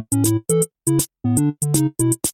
Thank you.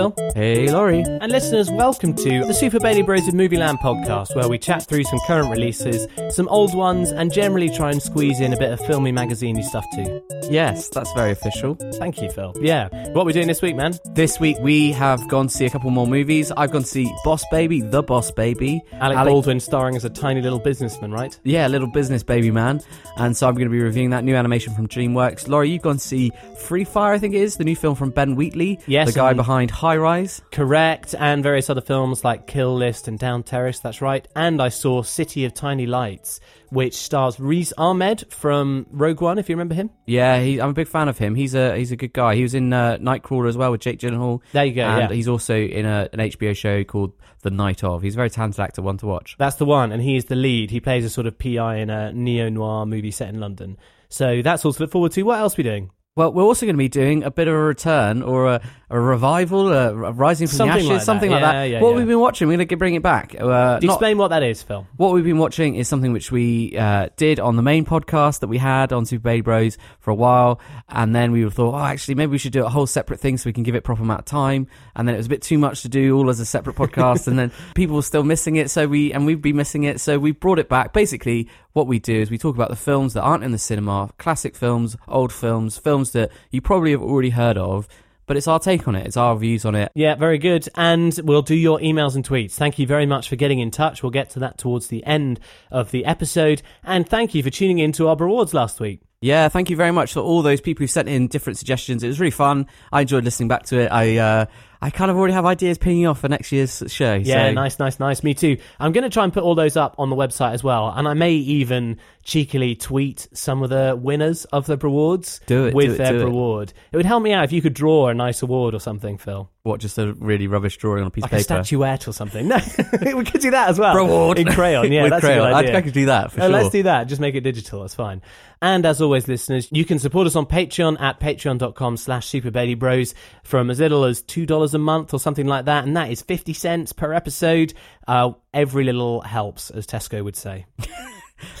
Phil. Hey, Laurie. And listeners, welcome to the Super Baby Bros of Movieland podcast, where we chat through some current releases, some old ones, and generally try and squeeze in a bit of filmy magaziney stuff too. Yes, that's very official. Thank you, Phil. Yeah. What are we doing this week, man? This week we have gone to see a couple more movies. I've gone to see Boss Baby, The Boss Baby. Alec, Alec- Baldwin starring as a tiny little businessman, right? Yeah, little business baby man. And so I'm going to be reviewing that new animation from DreamWorks. Laurie, you've gone to see Free Fire, I think it is, the new film from Ben Wheatley. Yes, The guy and- behind High Rise. Correct, and various other films like Kill List and Down Terrace, that's right. And I saw City of Tiny Lights, which stars Riz Ahmed from Rogue One, if you remember him. Yeah, he, I'm a big fan of him. He's a he's a good guy. He was in uh, Nightcrawler as well with Jake Gyllenhaal. There you go, And yeah. he's also in a, an HBO show called The Night Of. He's a very talented actor, one to watch. That's the one, and he is the lead. He plays a sort of PI in a neo noir movie set in London. So that's all to look forward to. What else are we doing? Well, we're also going to be doing a bit of a return or a, a revival, a, a rising from Something the ashes, like that. something like Yeah, that. yeah, what yeah. we've been watching, we're going to bring it back. Uh, not- Explain what that is, Phil. what we've been watching is something which we uh, did on the main podcast that we had on Super Baby Bros for a while, and then we thought, oh, actually, maybe we should do a whole separate thing so we can give it proper amount of time. And then it was a bit too much to do all as a separate podcast, and then people were still missing it, so we and we've been missing it, so we brought it back. Basically, what we do is we talk about the films that aren't in the cinema, classic films, old films, films that you probably have already heard of. But it's our take on it. It's our views on it. Yeah, very good. And we'll do your emails and tweets. Thank you very much for getting in touch. We'll get to that towards the end of the episode. And thank you for tuning in to our rewards last week. Yeah, thank you very much for all those people who sent in different suggestions. It was really fun. I enjoyed listening back to it. I uh, I kind of already have ideas pinging off for next year's show. Yeah, so. nice, nice, nice. Me too. I'm going to try and put all those up on the website as well. And I may even cheekily tweet some of the winners of the rewards Do it, with do it, their do reward. It would help me out if you could draw a nice award or something, Phil. What, just a really rubbish drawing on a piece Like of paper? a statuette or something. No, we could do that as well. Reward. In crayon, yeah, With that's crayon. a good I idea. think I could do that for Oh, sure. Let's do that. Just make it digital. That's fine. And as always, listeners, you can support us on Patreon at patreon.com slash superbabybros from as little as $2 a month or something like that. And that is 50 cents per episode. Uh, every little helps, as Tesco would say.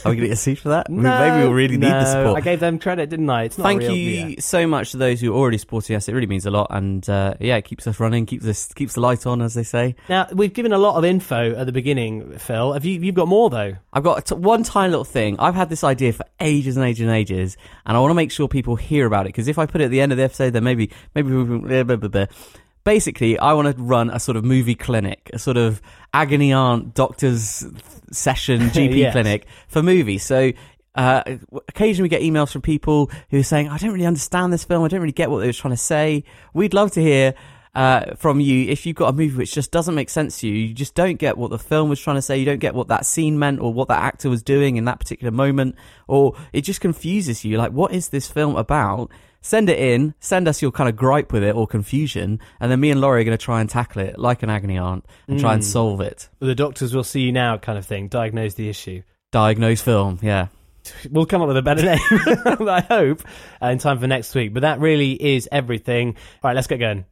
Are we going to get a seat for that? No, Maybe we'll really need the support. I gave them credit, didn't I? It's not Thank real, you yeah. so much to those who are already supporting us. It really means a lot, and uh, yeah, it keeps us running, keeps us keeps the light on, as they say. Now, we've given a lot of info at the beginning, Phil. Have you, you've got more, though? I've got t- one tiny little thing. I've had this idea for ages and ages and ages, and I want to make sure people hear about it because if I put it at the end of the episode, then maybe maybe blah, blah, blah. Basically I want to run a sort of movie clinic, a sort of agony aunt doctor's session GP Yes. clinic for movies. So. Uh, occasionally we get emails from people who are saying, I don't really understand this film. I don't really get what they were trying to say. We'd love to hear uh, from you if you've got a movie which just doesn't make sense to you. You just don't get what the film was trying to say. You don't get what that scene meant or what that actor was doing in that particular moment, or it just confuses you. Like, what is this film about? Send it in, send us your kind of gripe with it or confusion, and then me and Laurie are going to try and tackle it like an agony aunt and try and solve it. The doctors will see you now, kind of thing. Diagnose the issue. Diagnose film, yeah. We'll come up with a better name, I hope, uh, in time for next week. But that really is everything. All right, let's get going.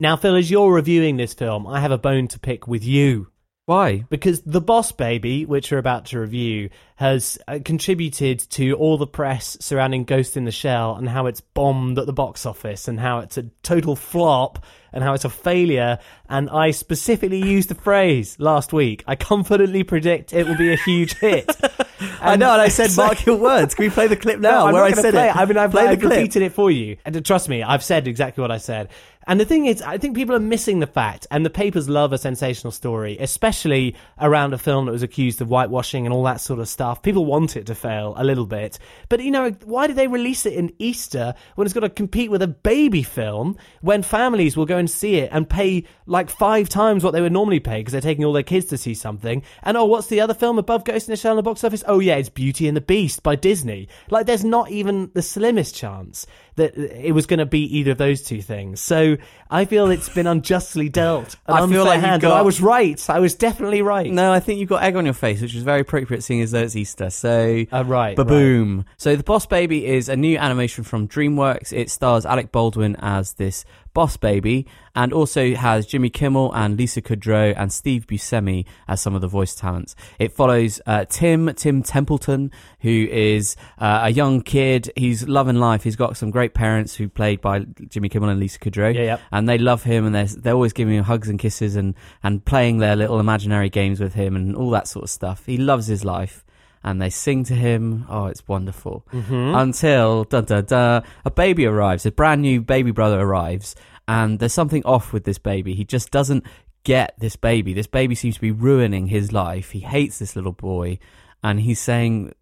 Now, Phil, as you're reviewing this film, I have a bone to pick with you. Why? Because The Boss Baby, which we're about to review, has uh, contributed to all the press surrounding Ghost in the Shell and how it's bombed at the box office and how it's a total flop and how it's a failure. And I specifically used the phrase last week. I confidently predict it will be a huge hit. I know, and I said, mark your words. Can we play the clip now No, where I said play it? I mean, I've, I've the clip. repeated it for you. And trust me, I've said exactly what I said. And the thing is, I think people are missing the fact, and the papers love a sensational story, especially around a film that was accused of whitewashing and all that sort of stuff. People want it to fail a little bit. But, you know, why did they release it in Easter when it's got to compete with a baby film when families will go and see it and pay like five times what they would normally pay because they're taking all their kids to see something? And oh, what's the other film above Ghost in the Shell in the box office? Oh, yeah, it's Beauty and the Beast by Disney. Like, there's not even the slimmest chance that it was going to be either of those two things. So I feel it's been unjustly dealt. I feel like hand, got- I was right. I was definitely right. No, I think you've got egg on your face, which is very appropriate seeing as though it's Easter. So, Uh, right, Ba-boom. So, The Boss Baby is a new animation from DreamWorks. It stars Alec Baldwin as this Boss Baby, and also has Jimmy Kimmel and Lisa Kudrow and Steve Buscemi as some of the voice talents. It follows uh, Tim Tim Templeton, who is uh, a young kid. He's loving life. He's got some great parents who played by Jimmy Kimmel and Lisa Kudrow, Yeah, yeah. and they love him, and they're they're always giving him hugs and kisses and and playing their little imaginary games with him and all that sort of stuff. He loves his life. And they sing to him. Oh, it's wonderful. Mm-hmm. until da da da a baby arrives a brand new baby brother arrives and there's something off with this baby. He just doesn't get this baby. This baby seems to be ruining his life. He hates this little boy and he's saying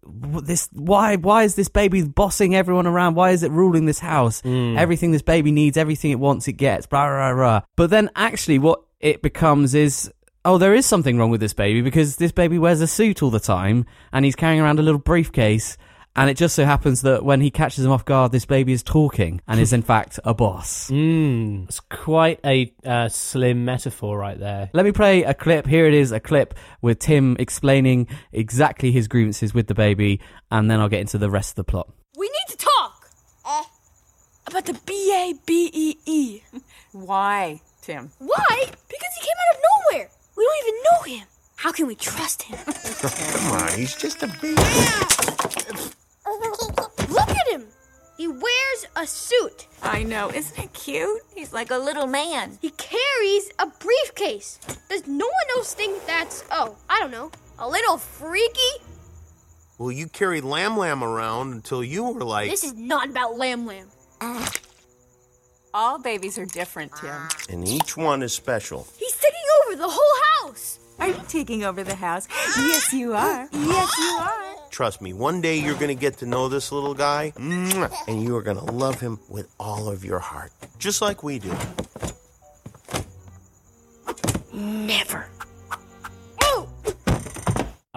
this why why is this baby bossing everyone around? Why is it ruling this house? Mm. everything this baby needs everything it wants it gets blah blah blah but then actually what it becomes is oh there is something wrong with this baby because this baby wears a suit all the time and he's carrying around a little briefcase and it just so happens that when he catches him off guard, this baby is talking and is in fact a boss. Mm. It's quite a uh, slim metaphor right there. Let me play a clip. Here it is, a clip with Tim explaining exactly his grievances with the baby, and then I'll get into the rest of the plot. We need to talk about the B A B E E. Why, Tim? Why? Because he came out of nowhere. We don't even know him. How can we trust him? Come on, he's just a baby. Look at him. He wears a suit. I know, isn't it cute? He's like a little man. He carries a briefcase. Does no one else think that's, oh, I don't know, a little freaky? Well, you carried Lamb Lamb around until you were like. This is not about Lamb Lamb. All babies are different, Tim. And each one is special. He's taking over the whole house. Are you taking over the house? Yes, you are. Yes, you are. Trust me, one day you're going to get to know this little guy, and you are going to love him with all of your heart, just like we do. Never. Oh!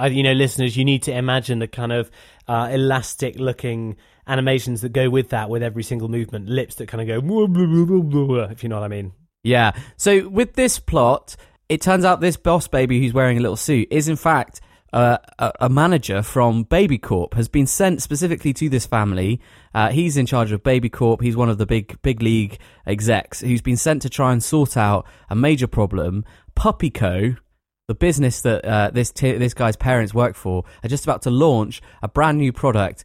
You know, listeners, you need to imagine the kind of uh, elastic-looking animations that go with that, with every single movement, lips that kind of go, "Blah, blah, blah, blah, blah," if you know what I mean. Yeah. So with this plot, it turns out this boss baby who's wearing a little suit is in fact uh, a, a manager from Baby Corp. Has been sent specifically to this family. Uh, he's in charge of Baby Corp. He's one of the big big league execs who's been sent to try and sort out a major problem. Puppy Co. The business that uh, this t- this guy's parents work for are just about to launch a brand new product,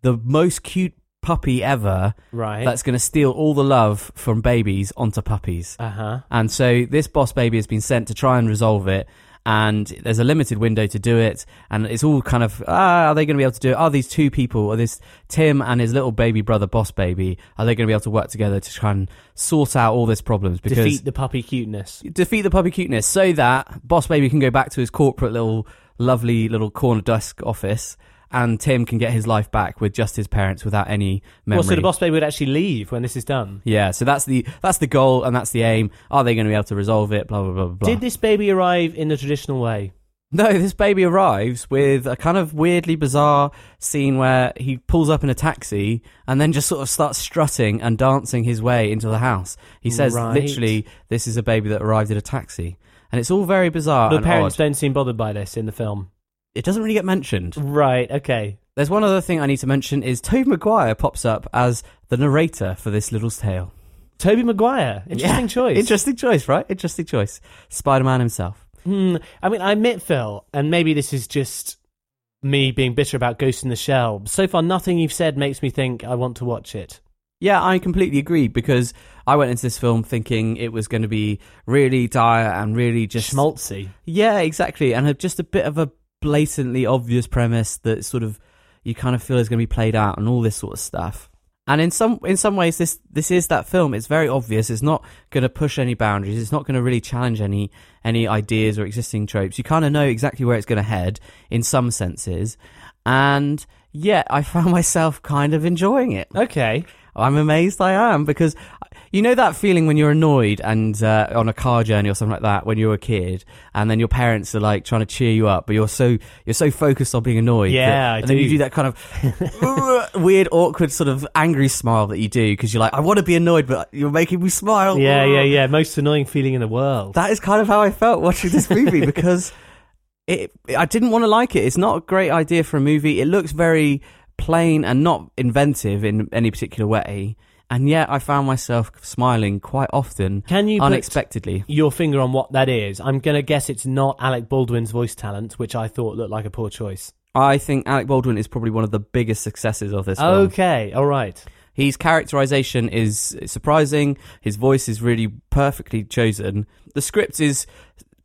the most cute puppy ever, Right. that's going to steal all the love from babies onto puppies. Uh huh. And so this boss baby has been sent to try and resolve it. And there's a limited window to do it. And it's all kind of, ah, are they going to be able to do it? Are these two people, or this Tim and his little baby brother, boss baby, are they going to be able to work together to try and sort out all this problems? Because Defeat the puppy cuteness. defeat the puppy cuteness so that boss baby can go back to his corporate little, lovely little corner desk office. And Tim can get his life back with just his parents without any memory. Well, so the boss baby would actually leave when this is done. Yeah, so that's the that's the goal and that's the aim. Are they going to be able to resolve it? Blah blah blah blah. Did this baby arrive in the traditional way? No, this baby arrives with a kind of weirdly bizarre scene where he pulls up in a taxi and then just sort of starts strutting and dancing his way into the house. He says Right. literally, "This is a baby that arrived in a taxi," and it's all very bizarre. the parents odd. don't seem bothered by this in the film. It doesn't really get mentioned. Right. Okay. There's one other thing I need to mention: is Tobey Maguire pops up as the narrator for this little tale. Tobey Maguire. Interesting Yeah. choice. Interesting choice, right? Interesting choice. Spider-Man himself. Hmm. I mean, I admit, Phil, and maybe this is just me being bitter about Ghost in the Shell. So far, nothing you've said makes me think I want to watch it. Yeah, I completely agree because I went into this film thinking it was going to be really dire and really just Schmaltzy. Yeah, exactly, and just a bit of a blatantly obvious premise that sort of you kind of feel is going to be played out and all this sort of stuff. And in some in some ways, this this is that film. It's very obvious. It's not going to push any boundaries. It's not going to really challenge any any ideas or existing tropes. You kind of know exactly where it's going to head in some senses, and yet I found myself kind of enjoying it. Okay. I'm amazed I am because you know that feeling when you're annoyed and uh, on a car journey or something like that when you're a kid and then your parents are like trying to cheer you up but you're so you're so focused on being annoyed Yeah, that- I and then you do. do that kind of weird awkward sort of angry smile that you do because you're like I want to be annoyed but you're making me smile Yeah, yeah, yeah. Most annoying feeling in the world. that is kind of how I felt watching this movie because it I didn't want to like it. It's not a great idea for a movie. It looks very plain and not inventive in any particular way. And yet I found myself smiling quite often, Can you put unexpectedly. your finger on what that is? I'm going to guess it's not Alec Baldwin's voice talent, which I thought looked like a poor choice. I think Alec Baldwin is probably one of the biggest successes of this film. Okay, all right. His characterization is surprising. His voice is really perfectly chosen. The script is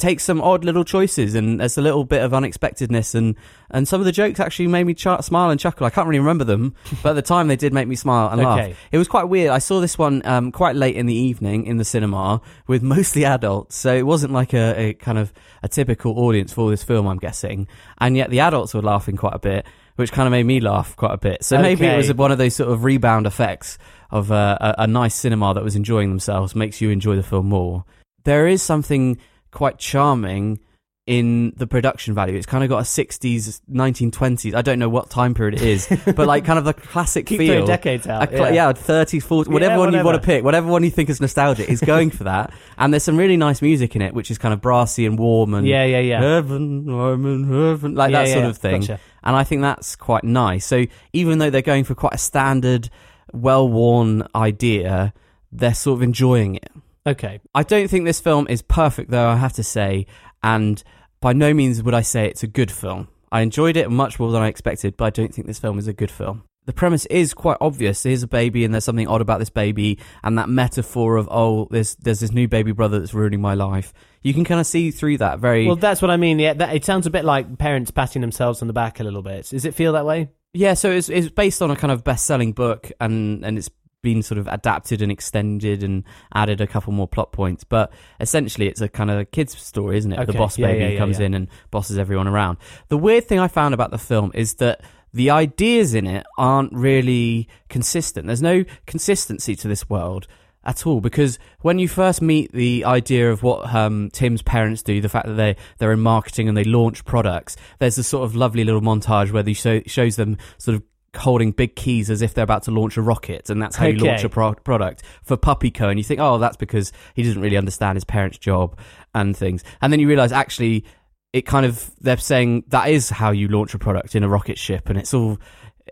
takes some odd little choices and there's a little bit of unexpectedness and and some of the jokes actually made me ch- smile and chuckle. I can't really remember them, but at the time they did make me smile and Okay. laugh. It was quite weird. I saw this one um, quite late in the evening in the cinema with mostly adults, so it wasn't like a, a kind of a typical audience for this film. I'm guessing, and yet the adults were laughing quite a bit, which kind of made me laugh quite a bit. So maybe it was one of those sort of rebound effects of uh, a, a nice cinema that was enjoying themselves makes you enjoy the film more. There is something quite charming in the production value. It's kind of got a 60s, 1920s. I don't know what time period it is, but like kind of the classic Keep feel. decades out. Cl- yeah. 30s, 40s, whatever Yeah, one you want to pick, whatever one you think is nostalgic, is going for that. And there's some really nice music in it, which is kind of brassy and warm and yeah, yeah, yeah. heaven, I'm in heaven, like Yeah, that sort yeah. of thing. Gotcha. And I think that's quite nice. So even though they're going for quite a standard, well-worn idea, they're sort of enjoying it. Okay. I don't think this film is perfect, though, I have to say, and by no means would I say it's a good film. I enjoyed it much more than I expected, but I don't think this film is a good film. The premise is quite obvious. Here's a baby, and there's something odd about this baby, and that metaphor of oh, there's there's this new baby brother that's ruining my life. You can kind of see through that very Well, that's what I mean. Yeah, that, it sounds a bit like parents patting themselves on the back a little bit. Does it feel that way? Yeah, so it's it's based on a kind of best selling book and and it's been sort of adapted and extended and added a couple more plot points. But essentially it's a kind of kids story, isn't it? the boss yeah, baby yeah, yeah, comes in and bosses everyone around. The weird thing I found about the film is that the ideas in it aren't really consistent. There's no consistency to this world at all because when you first meet the idea of what um, Tim's parents do, the fact that they they're in marketing and they launch products, there's a sort of lovely little montage where they show, shows them sort of holding big keys as if they're about to launch a rocket, and that's how you launch a pro- product for Puppy Co. And you think, oh, that's because he doesn't really understand his parents' job and things, and then you realize actually. It kind of they're saying that is how you launch a product in a rocket ship, and it's all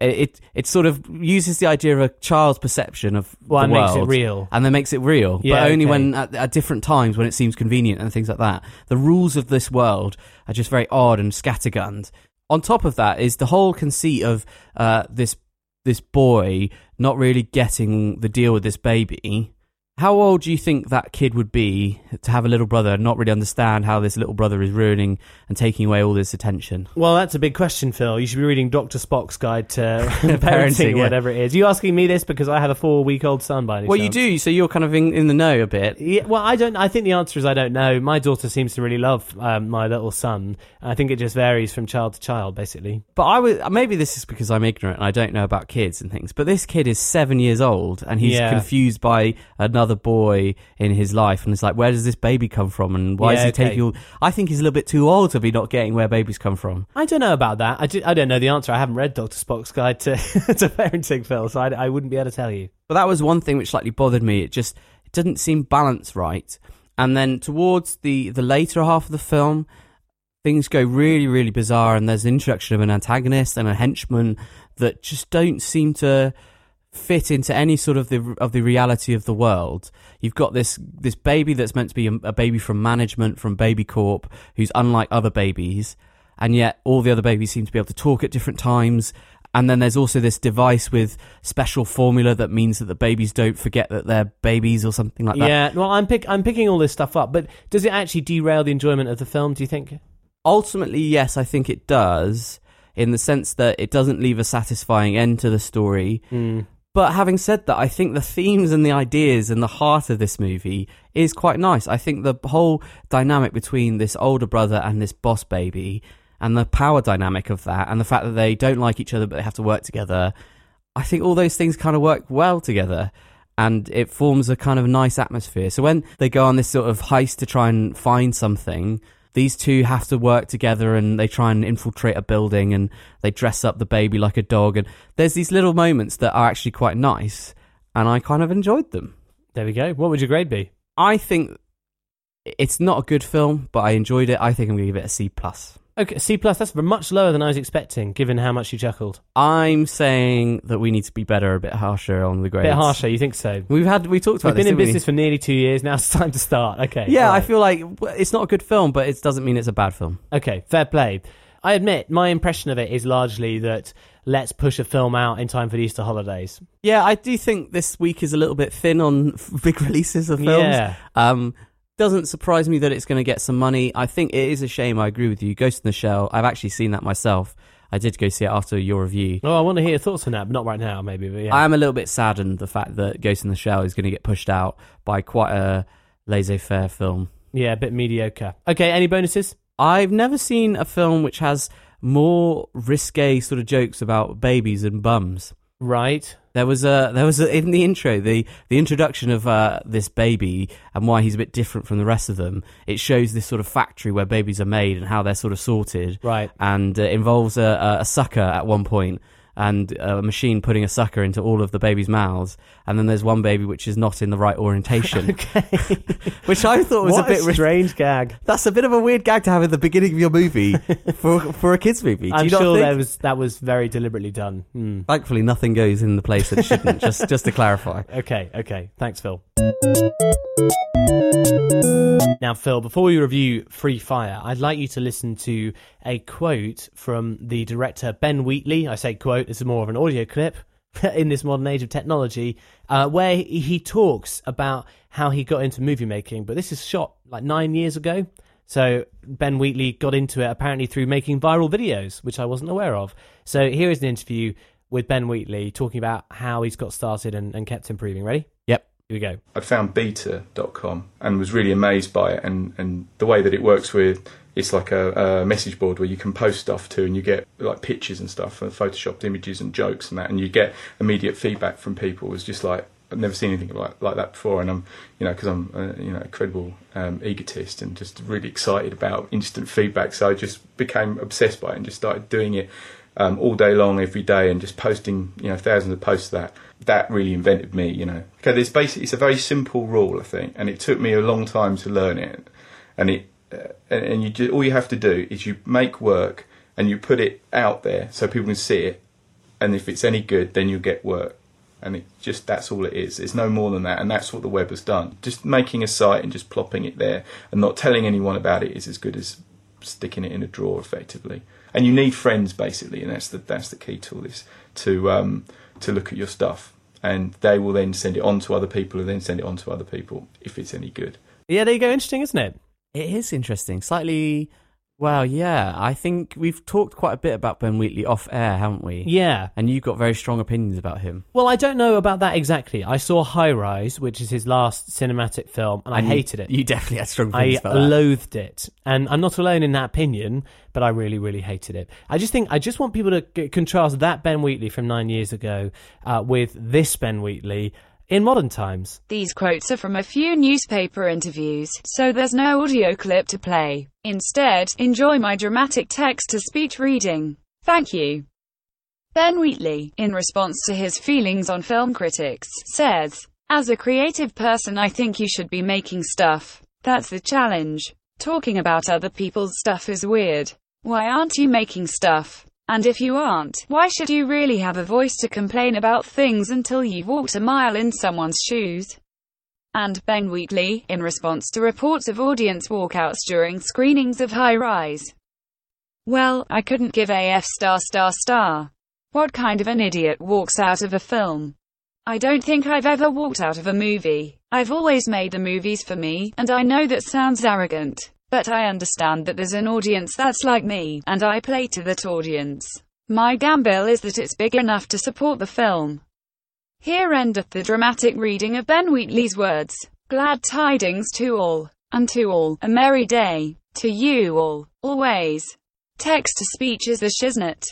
it it sort of uses the idea of a child's perception of Well, the it makes it world real. and then makes it real, Yeah, but only okay. when at, at different times when it seems convenient and things like that. The rules of this world are just very odd and scattergunned. On top of that is the whole conceit of uh, this this boy not really getting the deal with this baby. How old do you think that kid would be to have a little brother and not really understand how this little brother is ruining and taking away all this attention? Well, that's a big question, Phil. You should be reading Dr. Spock's guide to parenting, Parenting, or yeah. whatever it is. you asking me this because I have a four-week-old son by any Well, you do, so you're kind of in, in the know a bit. Yeah, well, I don't. I think the answer is I don't know. My daughter seems to really love um, my little son. I think it just varies from child to child, basically. But I was maybe this is because I'm ignorant and I don't know about kids and things. But this kid is seven years old and he's Yeah. confused by another boy in his life, and it's like, where does this baby come from, and why is he okay. taking? All... I think he's a little bit too old to be not getting where babies come from. I don't know about that. I, ju- I don't know the answer. I haven't read Dr. Spock's guide to, to parenting, Phil, so I, I wouldn't be able to tell you. But that was one thing which slightly bothered me. It just it didn't seem balanced right. And then towards the the later half of the film, things go really really bizarre, and there's an introduction of an antagonist and a henchman that just don't seem to fit into any sort of the of the reality of the world. You've got this this baby that's meant to be a, a baby from management from Baby Corp, who's unlike other babies, and yet all the other babies seem to be able to talk at different times. And then there's also this device with special formula that means that the babies don't forget that they're babies or something like that. Yeah, well, I'm pick, I'm picking all this stuff up, but does it actually derail the enjoyment of the film? Do you think? Ultimately, yes, I think it does, in the sense that it doesn't leave a satisfying end to the story. Mm. But having said that, I think the themes and the ideas and the heart of this movie is quite nice. I think the whole dynamic between this older brother and this boss baby and the power dynamic of that and the fact that they don't like each other but they have to work together, I think all those things kind of work well together and it forms a kind of nice atmosphere. So when they go on this sort of heist to try and find something, these two have to work together and they try and infiltrate a building and they dress up the baby like a dog and there's these little moments that are actually quite nice and I kind of enjoyed them. There we go. What would your grade be? I think it's not a good film, but I enjoyed it. I think I'm going to give it a C plus. Okay, C plus. That's much lower than I was expecting, given how much you chuckled. I'm saying that we need to be better, a bit harsher on the A grades. bit harsher, you think so? We've had we talked about. We've been this, in didn't we? business for nearly two years. Now it's time to start. Okay. Yeah, all I feel like it's not a good film, but it doesn't mean it's a bad film. Okay, fair play. I admit my impression of it is largely that let's push a film out in time for the Easter holidays. Yeah, I do think this week is a little bit thin on f- big releases of films. Yeah. Um, doesn't surprise me that it's going to get some money. I think it is a shame. I agree with you. Ghost in the Shell. I've actually seen that myself. I did go see it after your review. Oh, I want to hear your thoughts on that, but not right now, maybe. But yeah. I am a little bit saddened the fact that Ghost in the Shell is going to get pushed out by quite a laissez-faire film. yeah, a bit mediocre. Okay, any bonuses? I've never seen a film which has more risque sort of jokes about babies and bums. Right. There was a there was a, in the intro the the introduction of uh, this baby and why he's a bit different from the rest of them. It shows this sort of factory where babies are made and how they're sort of sorted, Right. and uh, involves a, a- a sucker at one point and a machine putting a sucker into all of the baby's mouths. And then there's one baby which is not in the right orientation, Okay. which I thought was what a bit. ris- strange gag. that's a bit of a weird gag to have at the beginning of your movie for for a kids movie. Do I'm sure that was that was very deliberately done. Hmm. Thankfully, nothing goes in the place that it shouldn't. just just to clarify. Okay, okay. Thanks, Phil. Now, Phil, before we review Free Fire, I'd like you to listen to a quote from the director Ben Wheatley. I say quote, this is more of an audio clip in this modern age of technology, uh, where he, he talks about how he got into movie making. But this is shot like nine years ago. So Ben Wheatley got into it apparently through making viral videos, which I wasn't aware of. So here is an interview with Ben Wheatley talking about how he's got started and, and kept improving. Ready? Here we go. I'd found b3ta.com and was really amazed by it. And, and the way that it works with it's like a, a message board where you can post stuff to and you get like pictures and stuff and photoshopped images and jokes and that. And you get immediate feedback from people. It was just like I've never seen anything like like that before. And I'm you know because I'm uh, you know a credible um, egotist and just really excited about instant feedback. So I just became obsessed by it and just started doing it um, all day long, every day, and just posting, you know, thousands of posts. Of that that really invented me, you know. Okay, there's basically it's a very simple rule, I think, and it took me a long time to learn it. And it uh, and, you just, all you have to do is you make work and you put it out there so people can see it, and if it's any good, then you get work. And it just that's all it is. It's no more than that, and that's what the web has done. Just making a site and just plopping it there and not telling anyone about it is as good as sticking it in a drawer effectively. And you need friends basically, and that's the that's the key to all this to um, to look at your stuff, and they will then send it on to other people, and then send it on to other people if it's any good. Yeah, there you go. Interesting, isn't it? It is interesting. Slightly. Well, yeah. I think we've talked quite a bit about Ben Wheatley off air, haven't we? Yeah. And you've got very strong opinions about him. Well, I don't know about that exactly. I saw High Rise, which is his last cinematic film, and I And hated it. You definitely had strong I about that. loathed it, and I'm not alone in that opinion. But I really, really hated it. I just think I just want people to g- contrast that Ben Wheatley from nine years ago uh, with this Ben Wheatley in modern times. These quotes are from a few newspaper interviews, so there's no audio clip to play. Instead, enjoy my dramatic text to speech reading. Thank you. Ben Wheatley, in response to his feelings on film critics, says, As a creative person, I think you should be making stuff. That's the challenge. Talking about other people's stuff is weird. Why aren't you making stuff? And if you aren't, why should you really have a voice to complain about things until you've walked a mile in someone's shoes? And Ben Wheatley, in response to reports of audience walkouts during screenings of High Rise. Well, I couldn't give AF star star star. What kind of an idiot walks out of a film? I don't think I've ever walked out of a movie. I've always made the movies for me, and I know that sounds arrogant. But I understand that there's an audience that's like me, and I play to that audience. My gamble is that it's big enough to support the film. Here endeth the dramatic reading of Ben Wheatley's words. Glad tidings to all, and to all, a merry day, to you all, always. Text to speech is the shiznit.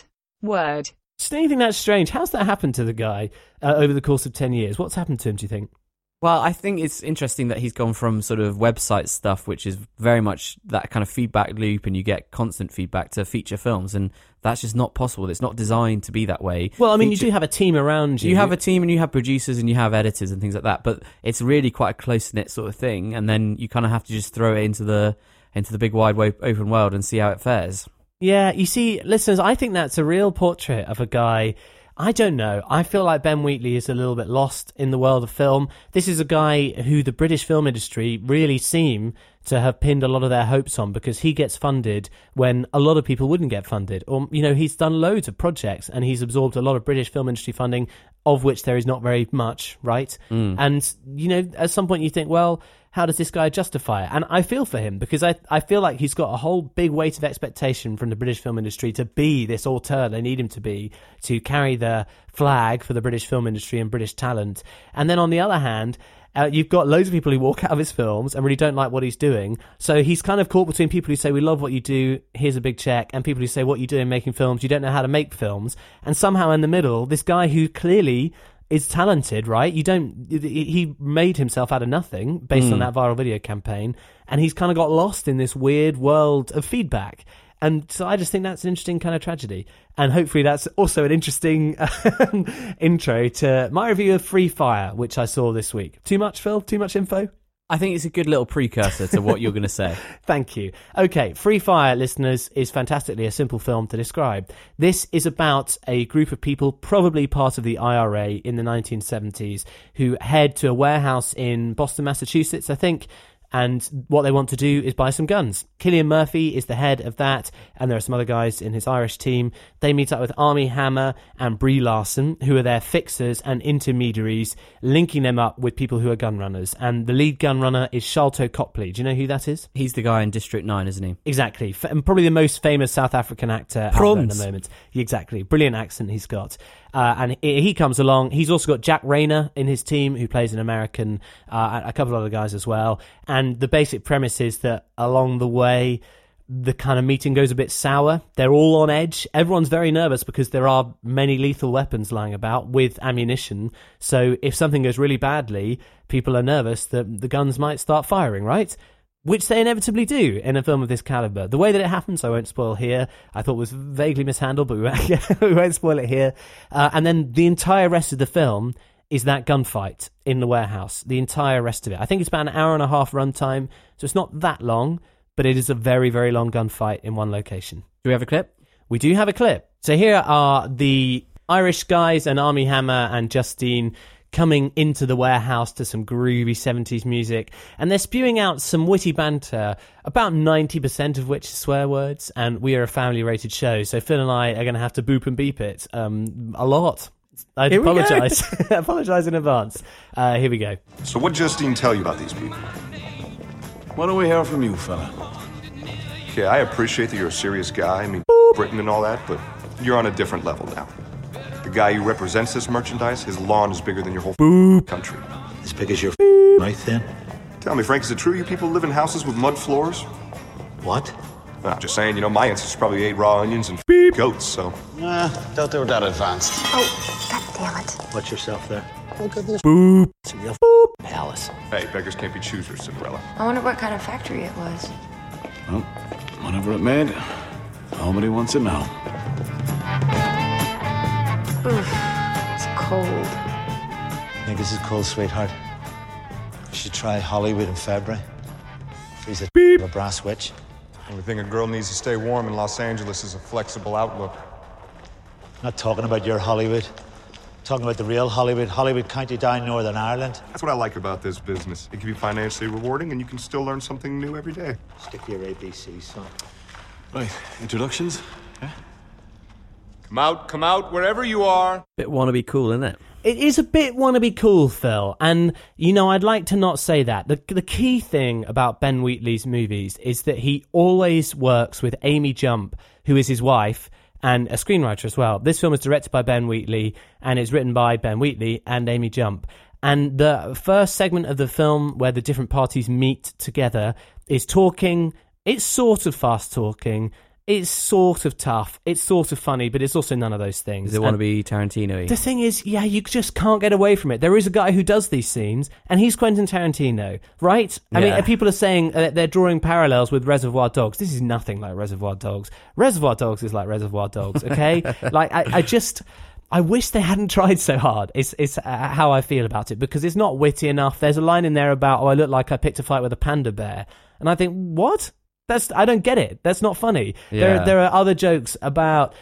Word. Just anything that's strange. How's that happened to the guy uh, over the course of ten years? What's happened to him? Do you think? Well, I think it's interesting that he's gone from sort of website stuff, which is very much that kind of feedback loop, and you get constant feedback to feature films, and that's just not possible. It's not designed to be that way. Well, I mean, you Feature- do have a team around you. you have a team and you have producers and you have editors and things like that, but it's really quite a close knit sort of thing. And then you kind of have to just throw it into the into the big wide open world and see how it fares. Yeah, you see, listeners, I think that's a real portrait of a guy. I don't know. I feel like Ben Wheatley is a little bit lost in the world of film. This is a guy who the British film industry really seem to have pinned a lot of their hopes on because he gets funded when a lot of people wouldn't get funded. Or, you know, he's done loads of projects and he's absorbed a lot of British film industry funding, of which there is not very much, right? Mm. And, you know, at some point you think, well, how does this guy justify it? And I feel for him because I, I feel like he's got a whole big weight of expectation from the British film industry to be this auteur they need him to be, to carry the flag for the British film industry and British talent. And then on the other hand, uh, you've got loads of people who walk out of his films and really don't like what he's doing. So he's kind of caught between people who say, We love what you do, here's a big check, and people who say, What you do in making films, you don't know how to make films. And somehow in the middle, this guy who clearly is talented, right? You don't. He made himself out of nothing based on hmm. that viral video campaign, and he's kind of got lost in this weird world of feedback. And so I just think that's an interesting kind of tragedy, and hopefully that's also an interesting intro to my review of Free Fire, which I saw this week. Too much, Phil? Too much info? I think it's a good little precursor to what you're going to say. Thank you. Okay, Free Fire, listeners, is fantastically a simple film to describe. This is about a group of people, probably part of the IRA in the 1970s, who head to a warehouse in Boston, Massachusetts, I think. And what they want to do is buy some guns. Cillian Murphy is the head of that, and there are some other guys in his Irish team. They meet up with Armie Hammer and Brie Larson, who are their fixers and intermediaries, linking them up with people who are gun runners. And the lead gun runner is Sharlto Copley. Do you know who that is? He's the guy in District 9, isn't he? Exactly, F- and probably the most famous South African actor at the moment. Exactly, brilliant accent he's got, uh, and he, he comes along. He's also got Jack Reynor in his team, who plays an American, uh, a couple of other guys as well. And the basic premise is that along the way, the kind of meeting goes a bit sour. They're all on edge. Everyone's very nervous because there are many lethal weapons lying about with ammunition. So if something goes really badly, people are nervous that the guns might start firing, right? Which they inevitably do in a film of this caliber. The way that it happens, I won't spoil here. I thought was vaguely mishandled, but we won't, we won't spoil it here. Uh, and then the entire rest of the film is that gunfight in the warehouse. The entire rest of it. I think it's about an hour and a half runtime, so it's not that long, but it is a very, very long gunfight in one location. Do we have a clip? We do have a clip. So here are the Irish guys and Armie Hammer and Justine coming into the warehouse to some groovy 70s music and they're spewing out some witty banter about 90% of which is swear words and we are a family rated show so phil and i are going to have to boop and beep it um, a lot i Here we go. apologize apologize in advance uh, here we go So what Justine tell you about these people? Why don't we hear from you, fella? Okay, I appreciate that you're a serious guy. I mean, Britain and all that, but you're on a different level now. The guy who represents this merchandise, his lawn is bigger than your whole country. As big as your right then? Tell me, Frank, is it true you people live in houses with mud floors? What? I'm just saying, you know, my ancestors probably ate raw onions and goats, so. Nah, doubt they were that advanced. Oh, god damn it. Watch yourself there. Look at this. Boop. It's a real boop palace. Hey, beggars can't be choosers, Cinderella. I wonder what kind of factory it was. Well, whatever it made, nobody wants it now. Oof, it's cold. think this is cold, sweetheart. You should try Hollywood in February. Freeze a Beep. a brass witch. Only thing a girl needs to stay warm in Los Angeles is a flexible outlook. Not talking about your Hollywood. Talking about the real Hollywood, Hollywood County down Northern Ireland. That's what I like about this business. It can be financially rewarding, and you can still learn something new every day. Stick to your ABC, son. Right, introductions? Yeah? Come out, come out, wherever you are. Bit wannabe cool, isn't it? It is a bit wannabe cool, Phil. And, you know, I'd like to not say that. The, the key thing about Ben Wheatley's movies is that he always works with Amy Jump, who is his wife and a screenwriter as well. This film is directed by Ben Wheatley and it's written by Ben Wheatley and Amy Jump. And the first segment of the film where the different parties meet together is talking. It's sort of fast talking. It's sort of tough. It's sort of funny, but it's also none of those things. Does it want to be Tarantino the thing is, yeah, you just can't get away from it. There is a guy who does these scenes, and he's Quentin Tarantino, right? I mean, people are saying uh, they're drawing parallels with Reservoir Dogs. This is nothing like Reservoir Dogs. Reservoir Dogs is like Reservoir Dogs, okay? like, I, I just. I wish they hadn't tried so hard. It's it's uh, how I feel about it because it's not witty enough. There's a line in there about, "Oh, I look like I picked a fight with a panda bear," and I think, what? That's I don't get it. That's not funny. Yeah. There there are other jokes about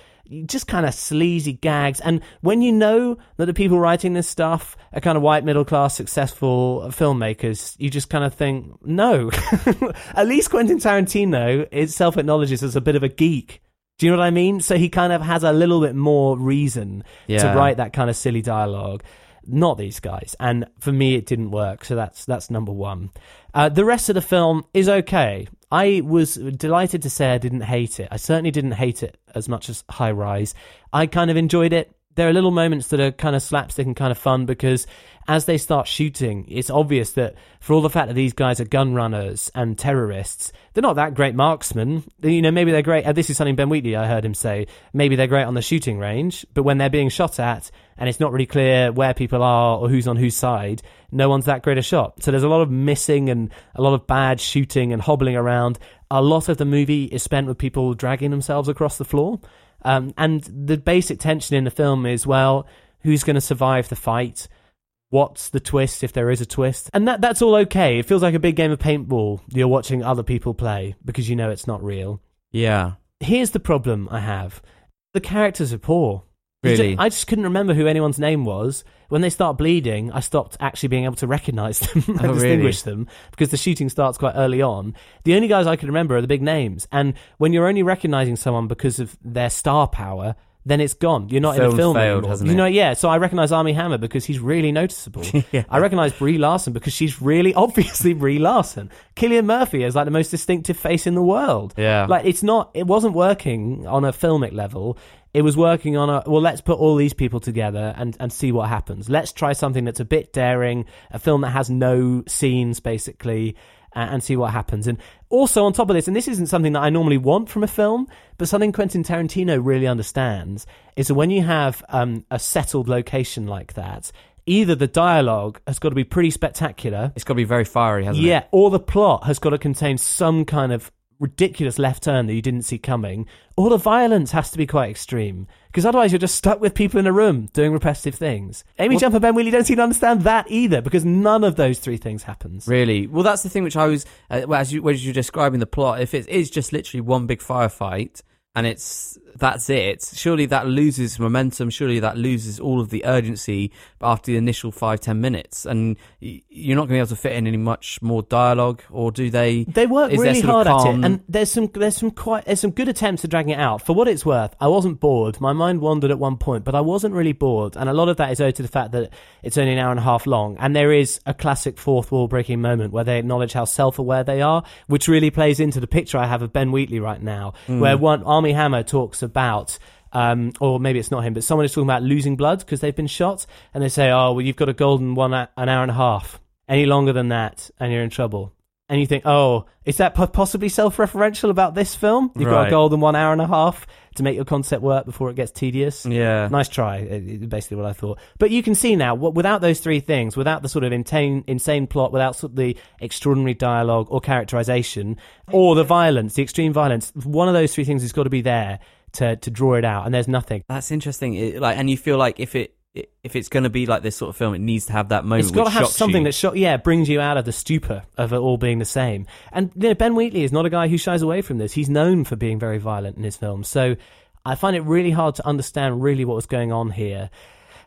just kind of sleazy gags, and when you know that the people writing this stuff are kind of white middle class successful filmmakers, you just kind of think no. At least Quentin Tarantino is self acknowledges as a bit of a geek. Do you know what I mean? So he kind of has a little bit more reason Yeah. to write that kind of silly dialogue. Not these guys, and for me, it didn't work. So that's that's number one. Uh, the rest of the film is okay. I was delighted to say I didn't hate it. I certainly didn't hate it as much as High Rise. I kind of enjoyed it. There are little moments that are kind of slapstick and kind of fun because as they start shooting, it's obvious that for all the fact that these guys are gun runners and terrorists, they're not that great marksmen. You know, maybe they're great. Uh, this is something Ben Wheatley I heard him say. Maybe they're great on the shooting range, but when they're being shot at and it's not really clear where people are or who's on whose side, no one's that great a shot. So there's a lot of missing and a lot of bad shooting and hobbling around. A lot of the movie is spent with people dragging themselves across the floor. Um, and the basic tension in the film is well, who's going to survive the fight? What's the twist if there is a twist? And that that's all okay. It feels like a big game of paintball you're watching other people play because you know it's not real. Yeah. Here's the problem I have. The characters are poor. Really? I just couldn't remember who anyone's name was. When they start bleeding, I stopped actually being able to recognize them and Oh, really? distinguish them because the shooting starts quite early on. The only guys I can remember are the big names. And when you're only recognizing someone because of their star power, then it's gone. You're not in a film failed, anymore. you know, yeah. So I recognize Armie Hammer because he's really noticeable. I recognize Brie Larson because she's really obviously Brie Larson. Cillian Murphy is like the most distinctive face in the world. Yeah. Like it's not. It wasn't working on a filmic level. It was working on a well. Let's put all these people together and and see what happens. Let's try something that's a bit daring, a film that has no scenes basically, a- and see what happens. And also on top of this, and this isn't something that I normally want from a film, but something Quentin Tarantino really understands is that when you have um, a settled location like that, either the dialogue has got to be pretty spectacular, It's got to be very fiery, hasn't yeah, it? or the plot has got to contain some kind of ridiculous left turn that you didn't see coming, all the violence has to be quite extreme. Because otherwise, you're just stuck with people in a room doing repetitive things. Amy Jumper Ben Wheatley don't seem to understand that either, because none of those three things happens. Really? Well, that's the thing which I was, uh, well, as you as you're describing the plot, if it is just literally one big firefight and it's that's it, surely that loses momentum. Surely that loses all of the urgency after the initial five ten minutes, and you're not going to be able to fit in any much more dialogue, or do they? They work really hard at it, and there's some there's some quite there's some good attempts at dragging it out. For what it's worth, I wasn't bored. My mind wandered at one point, but I wasn't really bored, and a lot of that is owed to the fact that it's only an hour and a half long, and there is a classic fourth wall breaking moment where they acknowledge how self aware they are, which really plays into the picture I have of Ben Wheatley right now, Mm. where one Armie Hammer talks about. Um, or maybe it's not him, but someone is talking about losing blood because they've been shot, and they say, "Oh, well, you've got a golden one an hour and a half. Any longer than that, and you're in trouble." and you think, oh, is that possibly self-referential about this film? You've got a golden one hour and a half to make your concept work before it gets tedious. Yeah. Nice try, i- i- basically what I thought. But you can see now, without those three things, without the sort of insane, insane plot, without sort of the extraordinary dialogue or characterization, or the violence, the extreme violence, one of those three things has got to be there to, to draw it out, and there's nothing. That's interesting. It, like, and you feel like if it if it's going to be like this sort of film, it needs to have that moment. It's got to have something you. that, sho- yeah, brings you out of the stupor of it all being the same. And you know, Ben Wheatley is not a guy who shies away from this. He's known for being very violent in his films. So I find it really hard to understand really what was going on here.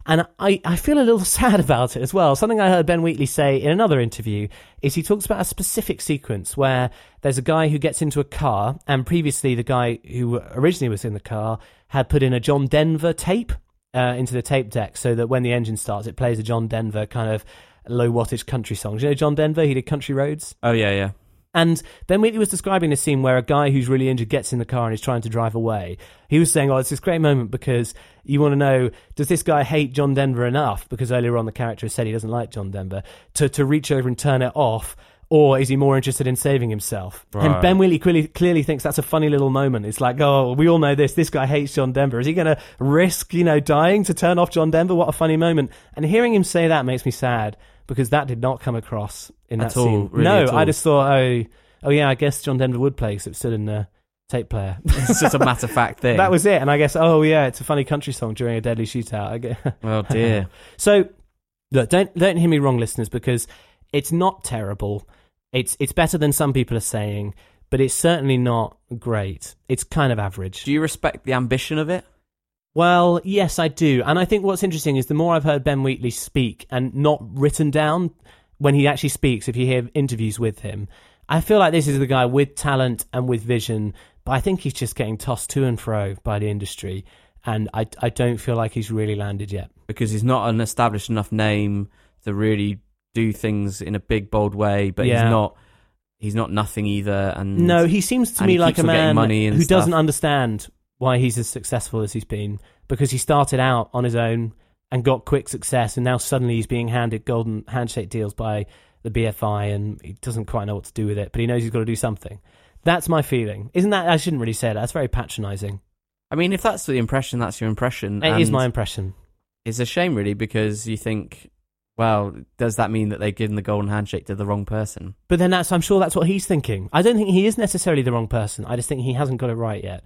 And I, I feel a little sad about it as well. Something I heard Ben Wheatley say in another interview is he talks about a specific sequence where there's a guy who gets into a car, and previously the guy who originally was in the car had put in a John Denver tape uh, into the tape deck so that when the engine starts, it plays a John Denver kind of low wattage country song. Do you know John Denver? He did Country Roads. Oh yeah, yeah. And Ben Wheatley was describing a scene where a guy who's really injured gets in the car and is trying to drive away. He was saying, "Oh, it's this great moment because you want to know does this guy hate John Denver enough? Because earlier on the character has said he doesn't like John Denver to to reach over and turn it off." Or is he more interested in saving himself? And Ben Wheatley clearly, clearly thinks that's a funny little moment. It's like, oh, we all know this. This guy hates John Denver. Is he going to risk, you know, dying to turn off John Denver? What a funny moment. And hearing him say that makes me sad because that did not come across in At that all, scene. really, no, at I just thought, oh, oh yeah, I guess John Denver would play because it's still in the tape player. It's just a matter of fact thing. that was it. And I guess, oh yeah, it's a funny country song during a deadly shootout. I Oh dear. so, look, don't don't hear me wrong, listeners, because it's not terrible. It's it's better than some people are saying, but it's certainly not great. It's kind of average. Do you respect the ambition of it? Well, yes, I do. And I think what's interesting is the more I've heard Ben Wheatley speak and not written down when he actually speaks, if you hear interviews with him, I feel like this is the guy with talent and with vision, but I think he's just getting tossed to and fro by the industry. And I, I don't feel like he's really landed yet. Because he's not an established enough name to really do things in a big, bold way, but Yeah. he's not. He's not nothing either, and No, he seems to me he like a man who stuff. doesn't understand why he's as successful as he's been because he started out on his own and got quick success, and now suddenly he's being handed golden handshake deals by the BFI, and he doesn't quite know what to do with it, but he knows he's got to do something. That's my feeling. Isn't that? I shouldn't really say that. That's very patronising. I mean, if that's the impression, that's your impression. It is my impression. It's a shame, really, because you think, well, does that mean that they've given the golden handshake to the wrong person? But then that's, I'm sure that's what he's thinking. I don't think he is necessarily the wrong person. I just think he hasn't got it right yet.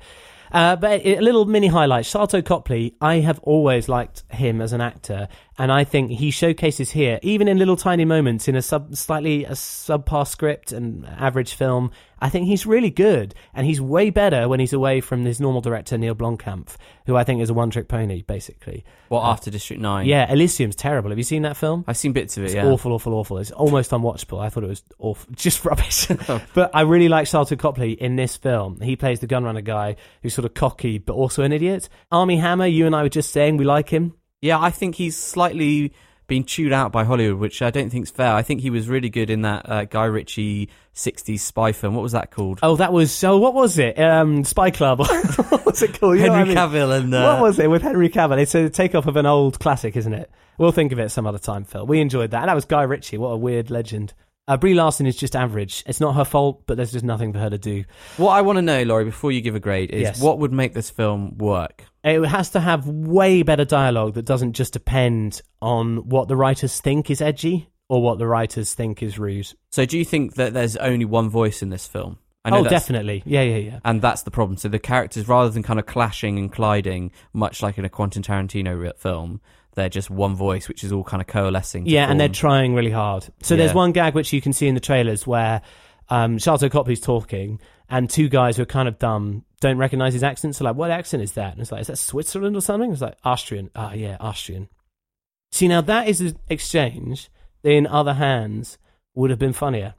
Uh, but a little mini highlight. Sharlto Copley, I have always liked him as an actor, and I think he showcases here, even in little tiny moments, in a sub, slightly a subpar script and average film. I think he's really good, and he's way better when he's away from his normal director Neil Blomkamp, who I think is a one-trick pony, basically. Well, Uh, after District 9. Yeah, Elysium's terrible. Have you seen that film? I've seen bits of it, It's yeah. awful, awful, awful. It's almost unwatchable. I thought it was awful, just rubbish. but I really like Sharlto Copley in this film. He plays the gunrunner guy who's sort of cocky but also an idiot. Armie Hammer, you and I were just saying we like him. Yeah, I think he's slightly been chewed out by Hollywood, which I don't think is fair. I think he was really good in that uh, Guy Ritchie 60s spy film. What was that called? Oh, that was so. What was it? Um, Spy Club. what was it called? You Henry what I mean? Cavill and, uh, what was it with Henry Cavill? It's a takeoff of an old classic, isn't it? We'll think of it some other time, Phil. We enjoyed that, and that was Guy Ritchie. What a weird legend. Uh, Brie Larson is just average. It's not her fault, but there's just nothing for her to do. What I want to know, Laurie, before you give a grade, is Yes. what would make this film work? It has to have way better dialogue that doesn't just depend on what the writers think is edgy or what the writers think is rude. So, do you think that there's only one voice in this film? I Oh, that's- definitely. Yeah, yeah, yeah. And that's the problem. So the characters, rather than kind of clashing and colliding, much like in a Quentin Tarantino re- film, they're just one voice, which is all kind of coalescing. Yeah, and they're trying really hard. So there's one gag which you can see in the trailers where um, Sharlto Copley's talking, and two guys who are kind of dumb don't recognize his accent. So like, what accent is that? And it's like, is that Switzerland or something? It's like Austrian. Ah, yeah, Austrian. See, now that is an exchange that in other hands would have been funnier,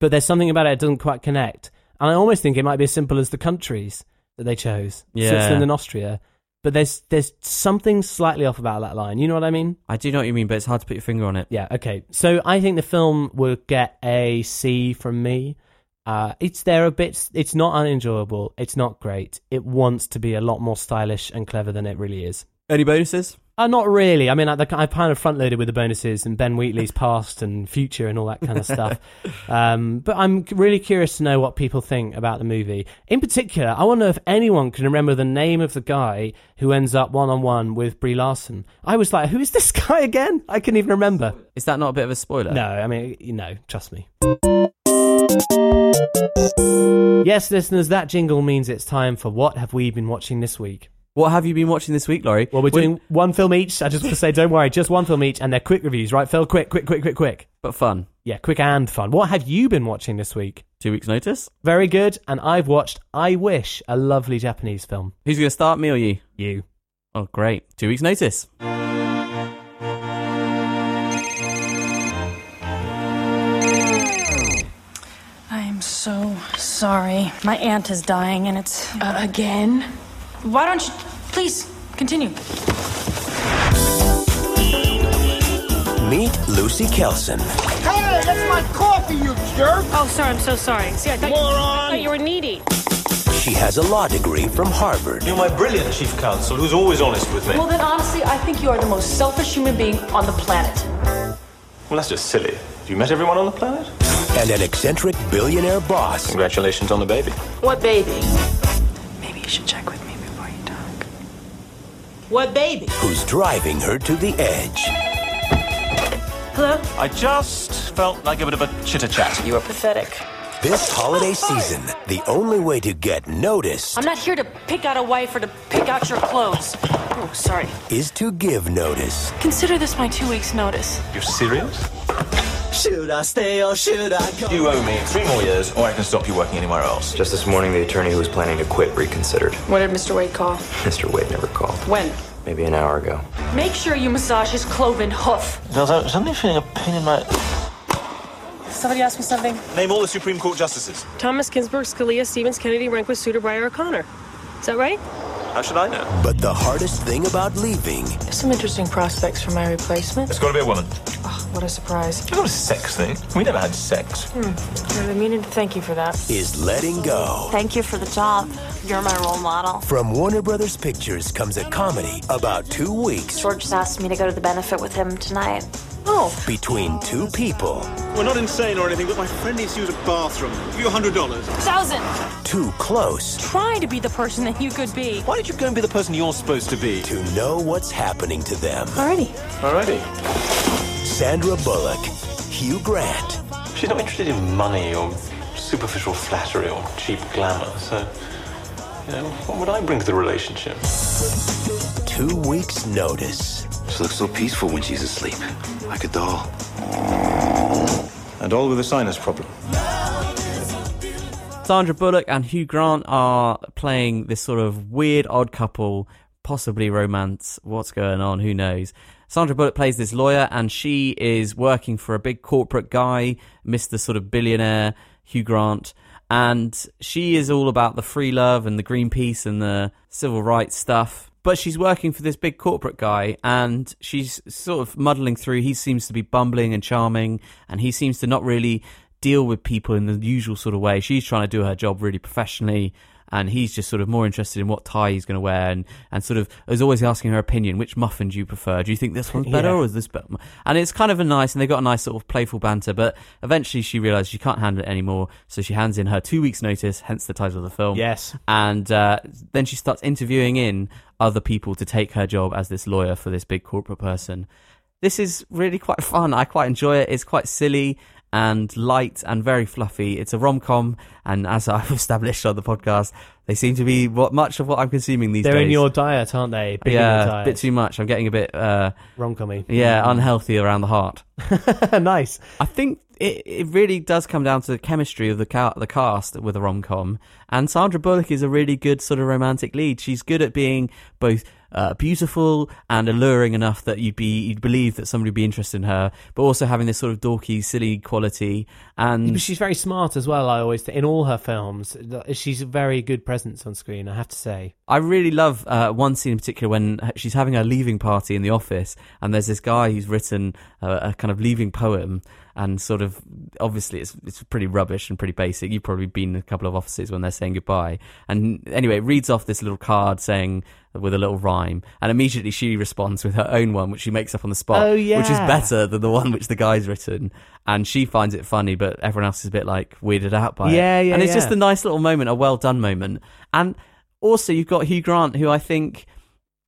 but there's something about it that doesn't quite connect. And I almost think it might be as simple as the countries that they chose, Yeah. Switzerland and Austria. But there's there's something slightly off about that line. You know what I mean? I do know what you mean, but it's hard to put your finger on it. Yeah, okay. So I think the film will get a C from me. Uh, it's there a bit. It's not unenjoyable. It's not great. It wants to be a lot more stylish and clever than it really is. Any bonuses? Uh, not really. I mean, I, I kind of front loaded with the bonuses and Ben Wheatley's past and future and all that kind of stuff. Um, but I'm really curious to know what people think about the movie. In particular, I wonder if anyone can remember the name of the guy who ends up one on one with Brie Larson. I was like, who is this guy again? I can't even remember. Is that not a bit of a spoiler? No, I mean, you know, trust me. Yes, listeners, that jingle means it's time for what have we been watching this week? What have you been watching this week, Laurie? Well, we're doing one film each. I just want to say, don't worry, just one film each, and they're quick reviews, right, Phil? Quick, quick, quick, quick, quick. But fun. Yeah, quick and fun. What have you been watching this week? Two weeks' notice. Very good. And I've watched I Wish, a lovely Japanese film. Who's going to start, me or you? You. Oh, great. Two weeks' notice. I am so sorry. My aunt is dying, and it's. Uh, again? Why don't you. Please, continue. Meet Lucy Kelson. Hey, that's my coffee, you jerk! Oh, sorry, I'm so sorry. See, I thought, I thought you were needy. She has a law degree from Harvard. You're my brilliant chief counsel who's always honest with me. Well, then, honestly, I think you are the most selfish human being on the planet. Well, that's just silly. Have you met everyone on the planet? And an eccentric billionaire boss. Congratulations on the baby. What baby? Maybe you should check with me before you talk. What baby? Who's driving her to the edge. Hello? I just felt like a bit of a chitter chat. You are pathetic. This holiday season, the only way to get noticed I'm not here to pick out a wife or to pick out your clothes. Oh, sorry. is to give notice. Consider this my two weeks' notice. You're serious? Should I stay or should I go? You owe me three more years, or I can stop you working anywhere else. Just this morning, the attorney who was planning to quit reconsidered. What did Mr. Wade call? Mr. Wade never called. When? Maybe an hour ago. Make sure you massage his cloven hoof. Girls, I'm suddenly feeling a pain in my. Somebody asked me something. Name all the Supreme Court justices. Thomas Ginsburg, Scalia, Stevens, Kennedy, Rehnquist, Souter, Breyer, O'Connor. Is that right? How should I know? But the hardest thing about leaving There's some interesting prospects for my replacement. It's got to be a woman. Oh, what a surprise. It's not a sex thing. We never had sex. Hmm. I've been meaning to thank you for that. is letting go. Thank you for the job. You're my role model. From Warner Brothers Pictures comes a comedy about two weeks George just asked me to go to the benefit with him tonight. Oh. between two people. We're not insane or anything, but my friend needs to use a bathroom. Give you a hundred dollars. Thousand. Too close Try to be the person that you could be. Why don't you go and be the person you're supposed to be? to know what's happening to them. Alrighty. Alrighty. Sandra Bullock, Hugh Grant, She's not interested in money or superficial flattery or cheap glamour, so. You know, what would I bring to the relationship? two weeks' notice. She looks so peaceful when she's asleep, like a doll. And all with a sinus problem. Sandra Bullock and Hugh Grant are playing this sort of weird odd couple, possibly romance. What's going on? Who knows? Sandra Bullock plays this lawyer and she is working for a big corporate guy, Mr. sort of billionaire Hugh Grant. And she is all about the free love and the Greenpeace and the civil rights stuff. But she's working for this big corporate guy and she's sort of muddling through. He seems to be bumbling and charming and he seems to not really deal with people in the usual sort of way. She's trying to do her job really professionally, and he's just sort of more interested in what tie he's going to wear, and, and sort of is always asking her opinion. Which muffin do you prefer? Do you think this one's better Yeah. or is this better? And it's kind of a nice, and they got a nice sort of playful banter. But eventually, she realizes she can't handle it anymore, so she hands in her two weeks' notice. Hence the title of the film. Yes. and uh, then she starts interviewing in other people to take her job as this lawyer for this big corporate person this is really quite fun. I quite enjoy it. It's quite silly and light and very fluffy. It's a rom com, and as I've established on the podcast, they seem to be what much of what I'm consuming these days. They're in your diet, aren't they? Big yeah, a bit too much. I'm getting a bit uh, Rom-commy. Yeah, unhealthy around the heart. nice. I think it, it really does come down to the chemistry of the ca- the cast with a rom com, and Sandra Bullock is a really good sort of romantic lead. She's good at being both uh, beautiful and alluring enough that you'd be you'd believe that somebody would be interested in her, but also having this sort of dorky, silly quality. And But she's very smart as well. I always think in all her films, she's a very good presence on screen. I have to say. I really love uh, one scene in particular when she's having her leaving party in the office, and there's this guy who's written a, a kind of leaving poem, and sort of obviously it's it's pretty rubbish and pretty basic. You've probably been in a couple of offices when they're saying goodbye, and anyway, it reads off this little card saying with a little rhyme, and immediately she responds with her own one, which she makes up on the spot, Oh, which is better than the one which the guy's written, and she finds it funny, but everyone else is a bit like weirded out by it. Yeah, yeah, and it's just a nice little moment, a well done moment, and also you've got Hugh Grant, who I think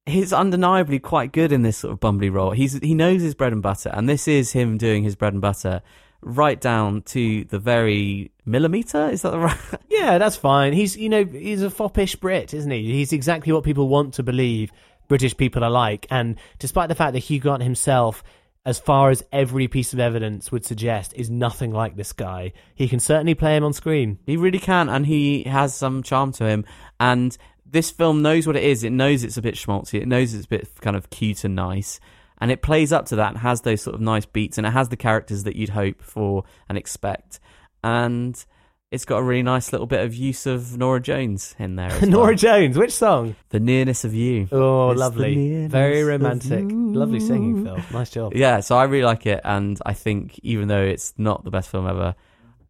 he's undeniably quite good in this sort of bumbly role. He's he knows his bread and butter, and this is him doing his bread and butter right down to the very millimeter. Is that the right? Yeah, that's fine. He's you know he's a foppish Brit, isn't he? He's exactly what people want to believe British people are like. And despite the fact that Hugh Grant himself, as far as every piece of evidence would suggest, is nothing like this guy, he can certainly play him on screen. He really can, and he has some charm to him. And this film knows what it is. It knows it's a bit schmaltzy. It knows it's a bit kind of cute and nice. And it plays up to that and has those sort of nice beats. And it has the characters that you'd hope for and expect. And it's got a really nice little bit of use of Norah Jones in there. Norah well. Jones, which song? The Nearness of You. Oh, It's lovely, very romantic, lovely singing, Phil. Nice job. Yeah, so I really like it, and I think even though it's not the best film ever,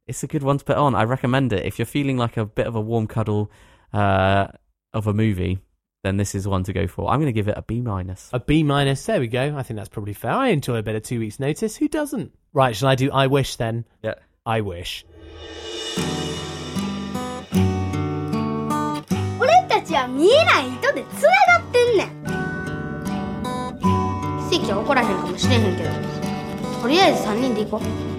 it's a good one to put on. I recommend it if you're feeling like a bit of a warm cuddle uh, of a movie. Then this is one to go for. I'm going to give it a B minus. A B minus. There we go. I think that's probably fair. I enjoy a bit of two weeks' notice. Who doesn't? Right, shall I do I wish then? Yeah. I wish. 俺たちは見えない糸でつながってんねん。奇跡は起こらへんかもしれへんけど。とりあえず3人で行こう。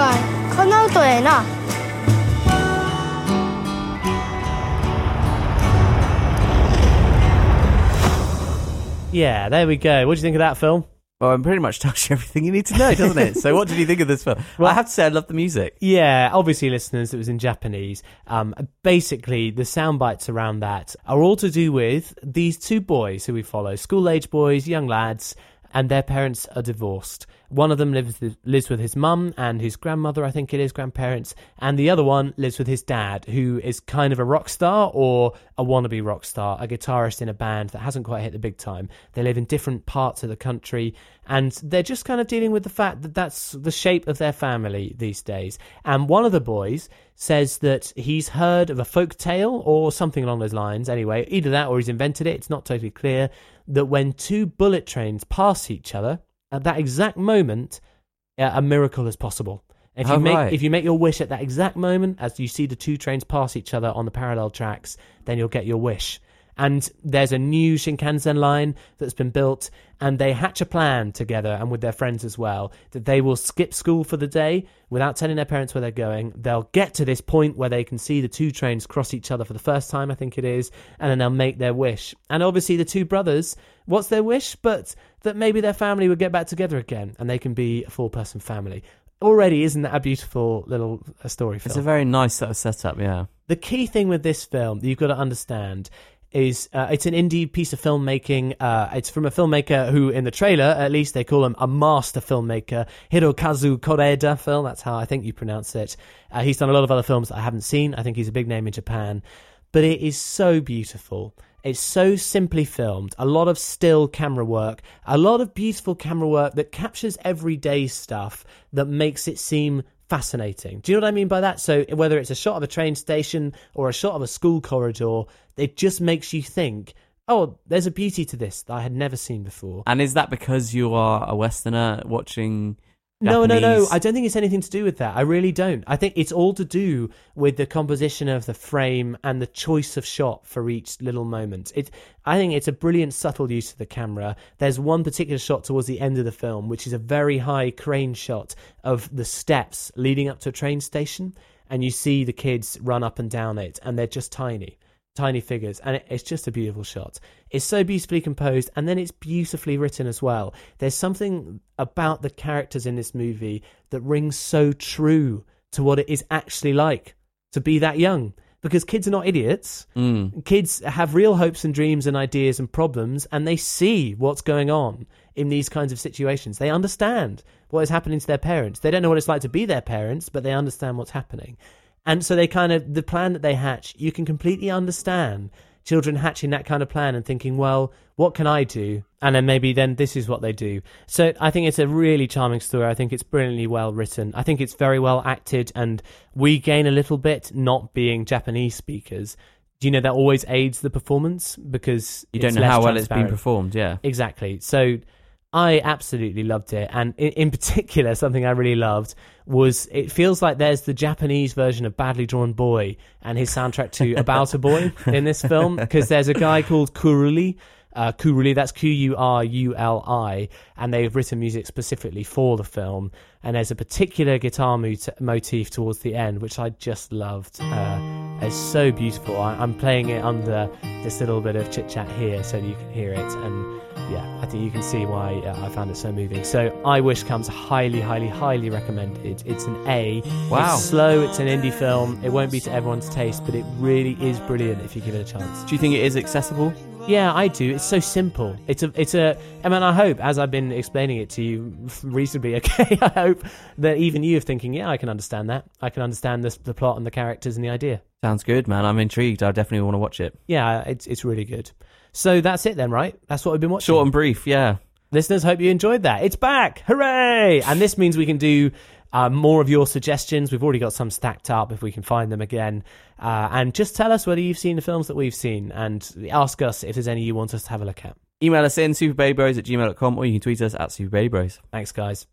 ない。な Yeah, there we go. What do you think of that film? Well, it pretty much tells you everything you need to know, doesn't it? so, what did you think of this film? Well, I have to say, I love the music. Yeah, obviously, listeners, it was in Japanese. Um, basically, the sound bites around that are all to do with these two boys who we follow school age boys, young lads, and their parents are divorced. One of them lives with, lives with his mum and his grandmother, I think it is, grandparents, and the other one lives with his dad, who is kind of a rock star or a wannabe rock star, a guitarist in a band that hasn't quite hit the big time. They live in different parts of the country, and they're just kind of dealing with the fact that that's the shape of their family these days. And one of the boys says that he's heard of a folk tale or something along those lines. Anyway, either that or he's invented it. It's not totally clear that when two bullet trains pass each other at that exact moment, uh, a miracle is possible. If you Oh, make right. if you make your wish at that exact moment, as you see the two trains pass each other on the parallel tracks, then you'll get your wish. And there's a new Shinkansen line that's been built, and they hatch a plan together and with their friends as well that they will skip school for the day without telling their parents where they're going. They'll get to this point where they can see the two trains cross each other for the first time, I think it is, and then they'll make their wish. And obviously, the two brothers, what's their wish? But that maybe their family would get back together again and they can be a four person family. Already, isn't that a beautiful little uh, story film? It's a very nice sort of setup, yeah. The key thing with this film that you've got to understand is uh, it's an indie piece of filmmaking. Uh, it's from a filmmaker who, in the trailer, at least they call him a master filmmaker, Hirokazu Koreeda. Phil, that's how I think you pronounce it. Uh, he's done a lot of other films I haven't seen. I think he's a big name in Japan, but it is so beautiful. It's so simply filmed. A lot of still camera work, a lot of beautiful camera work that captures everyday stuff that makes it seem fascinating. Do you know what I mean by that? So whether it's a shot of a train station or a shot of a school corridor, it just makes you think, oh, there's a beauty to this that I had never seen before. And is that because you are a Westerner watching? No, no, no. Japanese- I don't think it's anything to do with that. I really don't. I think it's all to do with the composition of the frame and the choice of shot for each little moment. It, I think it's a brilliant, subtle use of the camera. There's one particular shot towards the end of the film, which is a very high crane shot of the steps leading up to a train station, and you see the kids run up and down it, and they're just tiny tiny figures and it's just a beautiful shot. It's so beautifully composed and then it's beautifully written as well. There's something about the characters in this movie that rings so true to what it is actually like to be that young because kids are not idiots. Mm. kids have real hopes and dreams and ideas and problems and they see what's going on in these kinds of situations. They understand what is happening to their parents. They don't know what it's like to be their parents but they understand what's happening and so they kind of the plan that they hatch you can completely understand children hatching that kind of plan and thinking well what can i do? And then maybe then this is what they do. So i think it's a really charming story. I think it's brilliantly well written. I think it's very well acted and we gain a little bit not being japanese speakers. Do you know that always aids the performance? Because You don't know how well it's been performed, yeah. Exactly. So I absolutely loved it. And in, in particular, something I really loved was it feels like there's the Japanese version of Badly Drawn Boy and his soundtrack to About a Boy in this film because there's a guy called Quruli. Uh, Quruli, that's Q U R U L I, and they've written music specifically for the film. And there's a particular guitar mot- motif towards the end, which I just loved. Uh, it's so beautiful. I- I'm playing it under this little bit of chit chat here so you can hear it. And yeah, I think you can see why uh, I found it so moving. So, I Wish comes highly, highly, highly recommended. It's an A. Wow. It's slow, it's an indie film. It won't be to everyone's taste, but it really is brilliant if you give it a chance. Do you think it is accessible? Yeah, I do. It's so simple. It's a, it's a. I mean, I hope as I've been explaining it to you reasonably, okay. I hope that even you are thinking, yeah, I can understand that. I can understand this, the plot and the characters and the idea. Sounds good, man. I'm intrigued. I definitely want to watch it. Yeah, it's it's really good. So that's it then, right? That's what we've been watching. Short and brief, yeah. Listeners, hope you enjoyed that. It's back! Hooray! And this means we can do uh, more of your suggestions. We've already got some stacked up if we can find them again. Uh, and just tell us whether you've seen the films that we've seen and ask us if there's any you want us to have a look at. Email us in superbabybros at gmail.com or you can tweet us at superbabybros. Thanks, guys.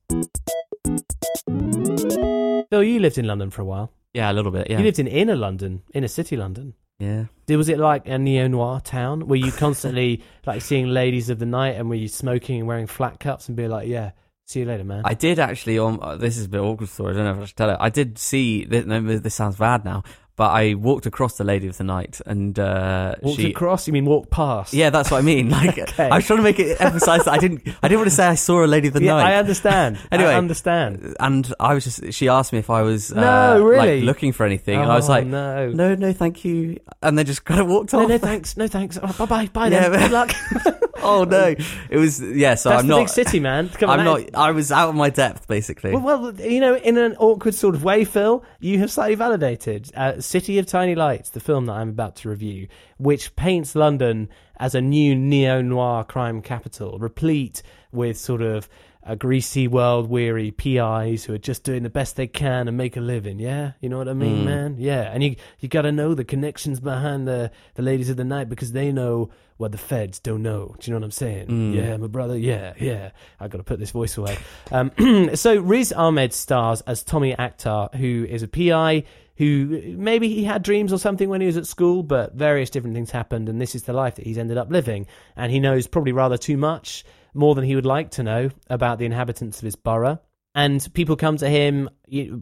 Phil, you lived in London for a while. Yeah, a little bit, yeah. You lived in inner London, inner city London. Yeah. Did- Was it like a neo noir town? Were you constantly like seeing ladies of the night and were you smoking and wearing flat cups and be like, yeah, See you later, man. I did actually. On uh, this is a bit awkward story. I don't know if I should tell it. I did see. This, this sounds bad now, but I walked across the Lady of the Night, and uh, Walked she. across? You mean walk past? Yeah, that's what I mean. Like, Okay. I was trying to make it emphasize that I didn't. I didn't want to say I saw a Lady of the Yeah, Night. I understand. anyway, I understand. And I was just. She asked me if I was. No, uh, really? Like, looking for anything, and I was Oh, like, no. no, no, thank you. And then just kind of walked No, off. no, thanks. No, thanks. Oh, bye, bye, bye. Yeah, then. but- Good luck. oh no, it was yeah. So That's I'm the not big city, man. Come on, I'm not. I was out of my depth, basically. Well, well, you know, in an awkward sort of way, Phil, you have slightly validated uh, City of Tiny Lights, the film that I'm about to review, which paints London as a new neo noir crime capital, replete with sort of a greasy, world weary PIs who are just doing the best they can and make a living. Yeah, you know what I mean, Mm. man. Yeah, and you you got to know the connections behind the the ladies of the night because they know what the feds don't know. Do you know what I'm saying? Mm. Yeah, my brother. Yeah, yeah. I got to put this voice away. Um, so Riz Ahmed stars as Tommy Akhtar, who is a PI who maybe he had dreams or something when he was at school, but various different things happened, and this is the life that he's ended up living. And he knows probably rather too much, more than he would like to know about the inhabitants of his borough. And people come to him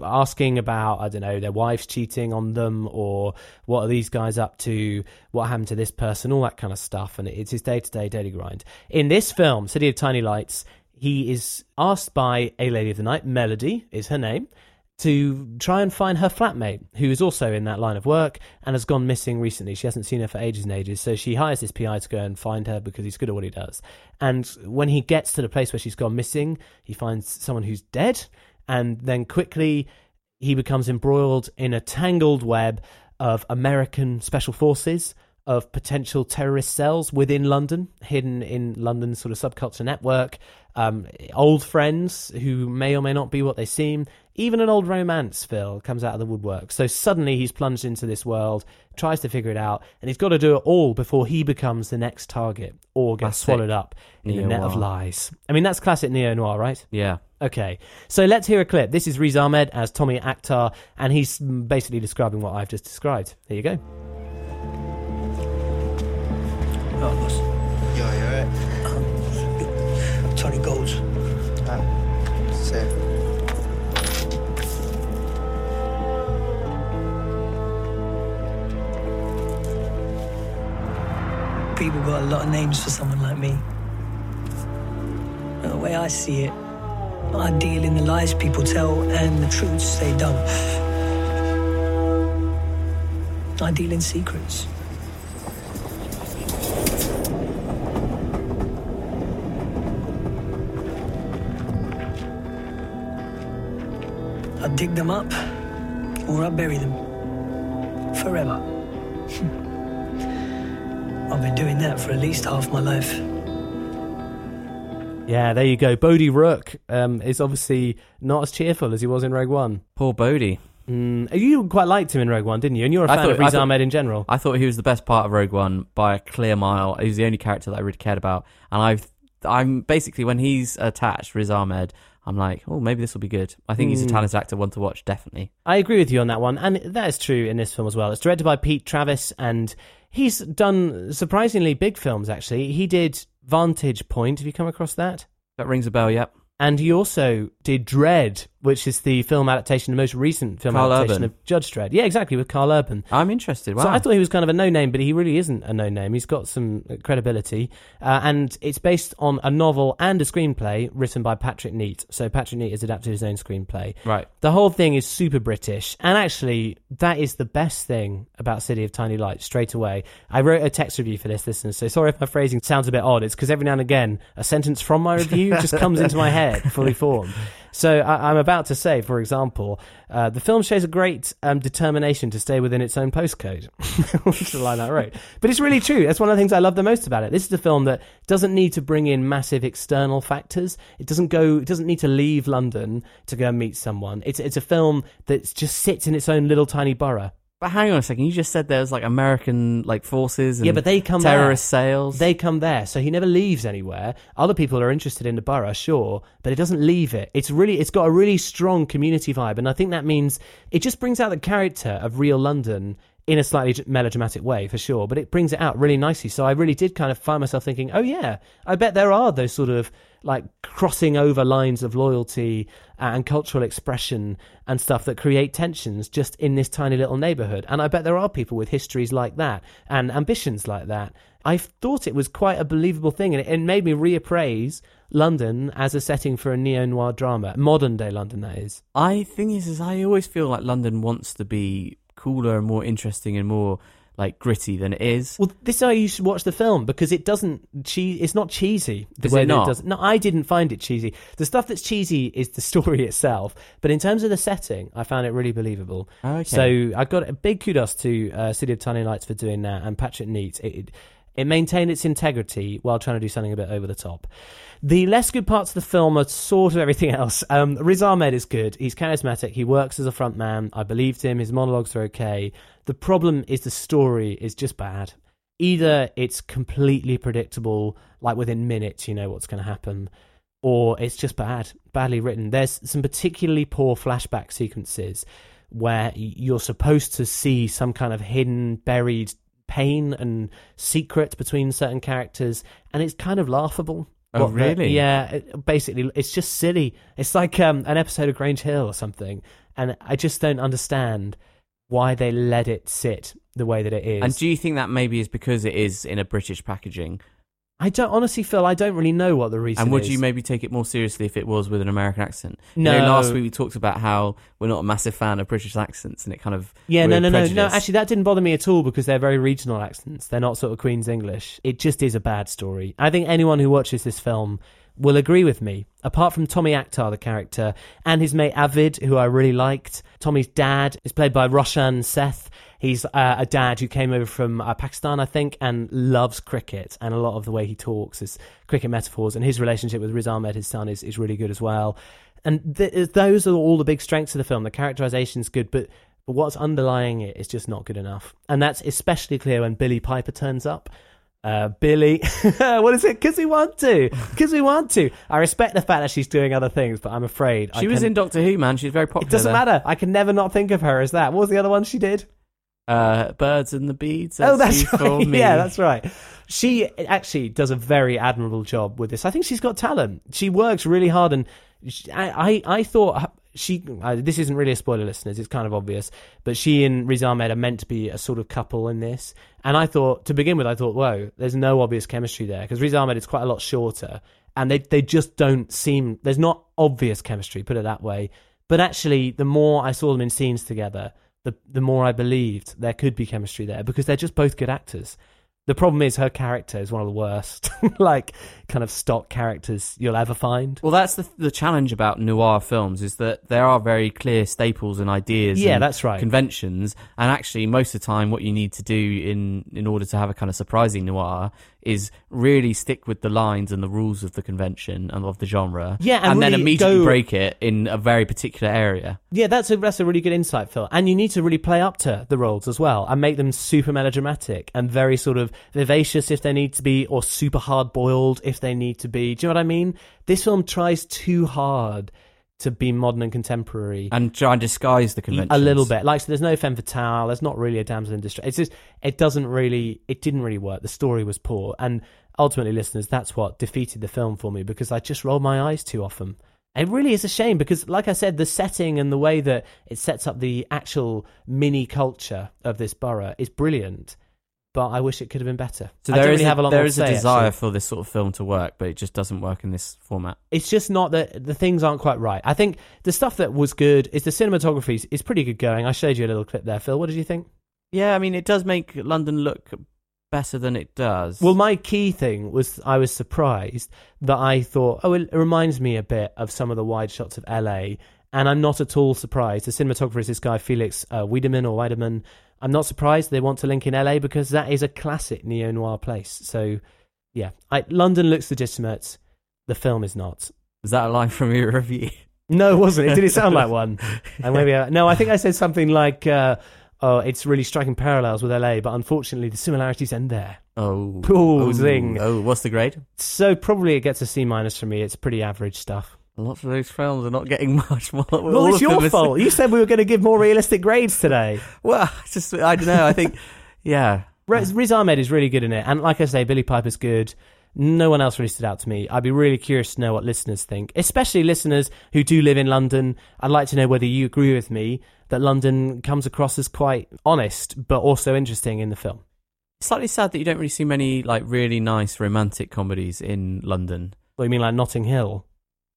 asking about, I don't know, their wives cheating on them, or what are these guys up to? What happened to this person? All that kind of stuff. And it's his day to day daily grind. In this film, City of Tiny Lights, he is asked by a lady of the night, Melody is her name, to try and find her flatmate, who is also in that line of work and has gone missing recently. She hasn't seen her for ages and ages, so she hires this PI to go and find her because he's good at what he does. And when he gets to the place where she's gone missing, he finds someone who's dead, and then quickly he becomes embroiled in a tangled web of American special forces, of potential terrorist cells within London, hidden in London's sort of subculture network, um, old friends who may or may not be what they seem, even an old romance, Phil, comes out of the woodwork. So suddenly he's plunged into this world, tries to figure it out, and he's got to do it all before he becomes the next target or gets Classic swallowed up in the net of lies. I mean, that's classic neo noir, right? Yeah. Okay, so let's hear a clip. This is Riz Ahmed as Tommy Akhtar, and he's basically describing what I've just described. Here you go. Oh. Yeah, yeah. Um, Tony Golds. Ah, safe. People got a lot of names for someone like me. And the way I see it, I deal in the lies people tell and the truths they don't. I deal in secrets. I dig them up or I bury them forever. I've been doing that for at least half my life. Yeah, there you go. Bodhi Rook um, is obviously not as cheerful as he was in Rogue One. Poor Bodhi. Mm, you quite liked him in Rogue One, didn't you? And you're a I fan thought- of Riz thought- Ahmed in general. I thought he was the best part of Rogue One by a clear mile. He was the only character that I really cared about, and I've I'm basically when he's attached Riz Ahmed, I'm like, oh, maybe this will be good. I think he's a Mm. talented actor, one to watch, definitely. I agree with you on that one, and that is true in this film as well. It's directed by Pete Travis, and he's done surprisingly big films. Actually, he did Vantage Point. Have you come across that? That rings a bell. Yep. And he also did Dredd, which is the film adaptation, the most recent film Karl adaptation Urban. of Judge Dredd. Yeah, exactly, with Karl Urban. I'm interested. Wow. So I thought he was kind of a no name, but he really isn't a no name. He's got some credibility. Uh, and it's based on a novel and a screenplay written by Patrick Neate. So Patrick Neate has adapted his own screenplay. Right. The whole thing is super British. And actually, that is the best thing about City of Tiny Lights straight away. I wrote a text review for this, listeners. So sorry if my phrasing sounds a bit odd. It's because every now and again, a sentence from my review just comes into my head fully formed. So I, I'm about to say, for example, uh, the film shows a great um, determination to stay within its own postcode. Which is the line I wrote. But it's really true. That's one of the things I love the most about it. This is a film that doesn't need to bring in massive external factors. It doesn't go. It doesn't need to leave London to go and meet someone. It's it's a film that just sits in its own little tiny borough. But hang on a second. You just said there's like American like forces and Yeah, but they come terrorist there. sales. They come there, so he never leaves anywhere. Other people are interested in the borough, sure, but it doesn't leave it. It's really, it's got a really strong community vibe, and I think that means it just brings out the character of real London in a slightly melodramatic way for sure, but it brings it out really nicely. So I really did kind of find myself thinking, oh yeah, I bet there are those sort of like crossing over lines of loyalty Uh, and cultural expression and stuff that create tensions just in this tiny little neighborhood. And I bet there are people with histories like that and ambitions like that. I thought it was quite a believable thing, and it, it made me reappraise London as a setting for a neo noir drama, modern day London, that is. I thing is, is I always feel like London wants to be cooler and more interesting and more like gritty than it is. Well, this is why you should watch the film because it doesn't. Che- it's not cheesy the Is way it that it does. No, I didn't find it cheesy. The stuff that's cheesy is the story itself, but in terms of the setting, I found it really believable. Okay. So I got a big kudos to uh, City of Tiny Lights for doing that, and Patrick Neate. It, it, it maintained its integrity while trying to do something a bit over the top. The less good parts of the film are sort of everything else. Um, Riz Ahmed is good. He's charismatic. He works as a front man. I believed him. His monologues are okay. The problem is the story is just bad. Either it's completely predictable, like within minutes, you know what's going to happen, or it's just bad, badly written. There's some particularly poor flashback sequences where you're supposed to see some kind of hidden, buried pain and secret between certain characters, and it's kind of laughable. Oh, What the- really? yeah, it, basically, it's just silly. It's like um, an episode of Grange Hill or something, and I just don't understand why they let it sit the way that it is. And do you think that maybe is because it is in a British packaging? I don't honestly, Phil. I don't really know what the reason. Is. And would is. you maybe take it more seriously if it was with an American accent? No. You know, last week we talked about how we're not a massive fan of British accents, and it kind of Yeah, no, no, no, no. Actually, that didn't bother me at all because they're very regional accents. They're not sort of Queen's English. It just is a bad story. I think anyone who watches this film will agree with me. Apart from Tommy Akhtar, the character, and his mate Avid, who I really liked. Tommy's dad is played by Roshan Seth. He's uh, a dad who came over from uh, Pakistan, I think, and loves cricket. And a lot of the way he talks is cricket metaphors. And his relationship with Riz Ahmed, his son, is, is really good as well. And th- those are all the big strengths of the film. The characterization's good, but but what's underlying it is just not good enough. And that's especially clear when Billie Piper turns up. Uh, Billie, what is it? Because we want to. Because we want to. I respect the fact that she's doing other things, but I'm afraid I She was can- in Doctor Who, man. She's very popular. It doesn't there. matter. I can never not think of her as that. What was the other one she did? Uh, Birds and the Beads. oh, that's right. me. Yeah, that's right. She actually does a very admirable job with this. I think she's got talent. She works really hard, and she, I, I, I thought she. Uh, this isn't really a spoiler, listeners. It's kind of obvious, but she and Riz Ahmed are meant to be a sort of couple in this. And I thought, to begin with, I thought, whoa, there's no obvious chemistry there because Riz Ahmed is quite a lot shorter, and they they just don't seem. There's not obvious chemistry, put it that way. But actually, the more I saw them in scenes together, the the more I believed there could be chemistry there because they're just both good actors. The problem is her character is one of the worst, like kind of stock characters you'll ever find. Well, that's the the challenge about noir films is that there are very clear staples and ideas. Yeah, and that's right. Conventions, and actually, most of the time, what you need to do in in order to have a kind of surprising noir is really stick with the lines and the rules of the convention and of the genre. Yeah, and then really immediately go- break it in a very particular area. Yeah, that's a that's a really good insight, Phil. And you need to really play up to the roles as well, and make them super melodramatic and very sort of vivacious if they need to be, or super hard boiled if they need to be. Do you know what I mean? This film tries too hard to be modern and contemporary. and try and disguise the conventions a little bit. Like so there's no femme fatale. There's not really a damsel in distress. It's just it doesn't really. It didn't really work. The story was poor, and ultimately, listeners, that's what defeated the film for me because I just rolled my eyes too often. It really is a shame because, like I said, the setting and the way that it sets up the actual mini culture of this borough is brilliant. But I wish it could have been better. So there is really a, have a lot there is a desire actually. for this sort of film to work, but it just doesn't work in this format. it's just not that the things aren't quite right. I think the stuff that was good is the cinematography is- pretty good going. I showed you a little clip there, Phil. What did you think? Yeah, I mean, it does make London look better than it does. Well, my key thing was I was surprised that I thought, oh, it reminds me a bit of some of the wide shots of LA. And I'm not at all surprised. The cinematographer is this guy, Felix uh, Wiedemann or Wiedemann. I'm not surprised they want to link in LA because that is a classic neo noir place. So, yeah, I, London looks legitimate. The film is not. Is that a line from your review? No, it wasn't. It did it sound like one? And maybe I, no. I think I said something like, uh, "Oh, it's really striking parallels with LA, but unfortunately, the similarities end there." Oh, Oh, oh, zing. Oh, what's the grade? So probably it gets a C minus from me. It's pretty average stuff. Lots of those films are not getting much more. Well, all it's your them are- fault. You said we were going to give more realistic grades today. Well, it's just I don't know. I think, yeah, Riz, Riz Ahmed is really good in it, and like I say, Billie Piper's good. No one else really stood out to me. I'd be really curious to know what listeners think, especially listeners who do live in London. I'd like to know whether you agree with me that London comes across as quite honest, but also interesting in the film. slightly sad that you don't really see many like really nice romantic comedies in London. What you mean, like Notting Hill?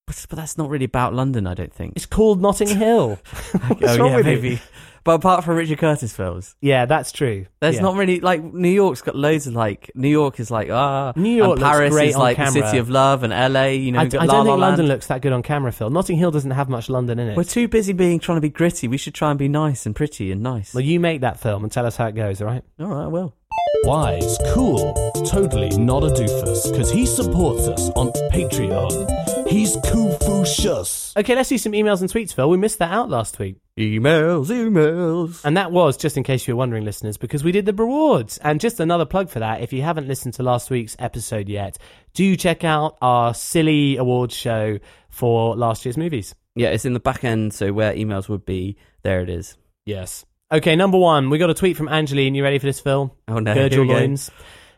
But, but that's not really about London, I don't think. It's called Notting Hill. What's oh wrong yeah, with you? maybe. But apart from Richard Curtis films, Yeah, that's true. there's Yeah. not really like New York's got loads of like New York is like ah New York Paris is like the city of love and LA. You know, I, La don't La think Land. London looks that good on camera, Phil. Notting Hill doesn't have much London in it. We're too busy being trying to be gritty. We should try and be nice and pretty and nice. well, you make that film and tell us how it goes, all right? All right, I will. Wise, cool, totally not a doofus, because he supports us on Patreon. He's Confucius. Okay, let's see some emails and tweets, Phil. We missed that out last week. Emails, emails. And that was, just in case you were wondering, listeners, because we did the rewards. And just another plug for that, if you haven't listened to last week's episode yet, do check out our silly awards show for last year's movies. Yeah, it's in the back end, so where emails would be, there it is. Yes. Okay, number one, we got a tweet from Angeline. You ready for this, Phil? Oh, no. Gird your loins.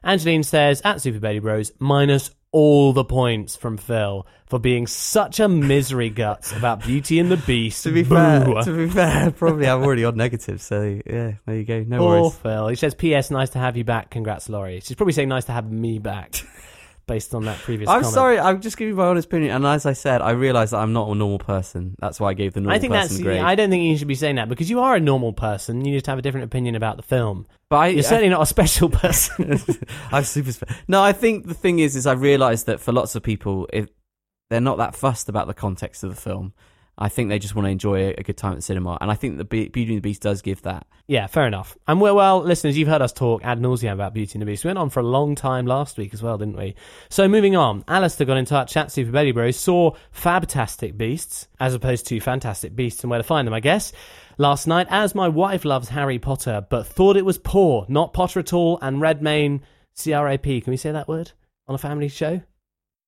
Angeline says, at Super Baby Bros, minus all the points from Phil for being such a misery guts about Beauty and the Beast. To be Boo. fair, to be fair, probably I'm already on negative, so yeah, there you go. No Poor worries. Phil. He says, P.S. Nice to have you back. Congrats, Laurie. She's probably saying nice to have me back, based on that previous. I'm comment. sorry, I'm just giving my honest opinion, and as I said, I realise that I'm not a normal person. That's why I gave the normal I think person that's. grade. I don't think you should be saying that because you are a normal person. You just have a different opinion about the film. But I, You're certainly not a special person. I'm super. Spe- no, I think the thing is, is I realise that for lots of people, if they're not that fussed about the context of the film, I think they just want to enjoy a, good time at the cinema, and I think the Be- Beauty and the Beast does give that. Yeah, fair enough. And well, well, listeners, you've heard us talk ad nauseum about Beauty and the Beast. We went on for a long time last week as well, didn't we? So moving on, Alistair got in touch at Super Baby Bros, saw Fabtastic Beasts as opposed to Fantastic Beasts and where to find them, I guess. Last night, as my wife loves Harry Potter, but thought it was poor, not Potter at all, and Redmayne, C R A P. Can we say that word on a family show?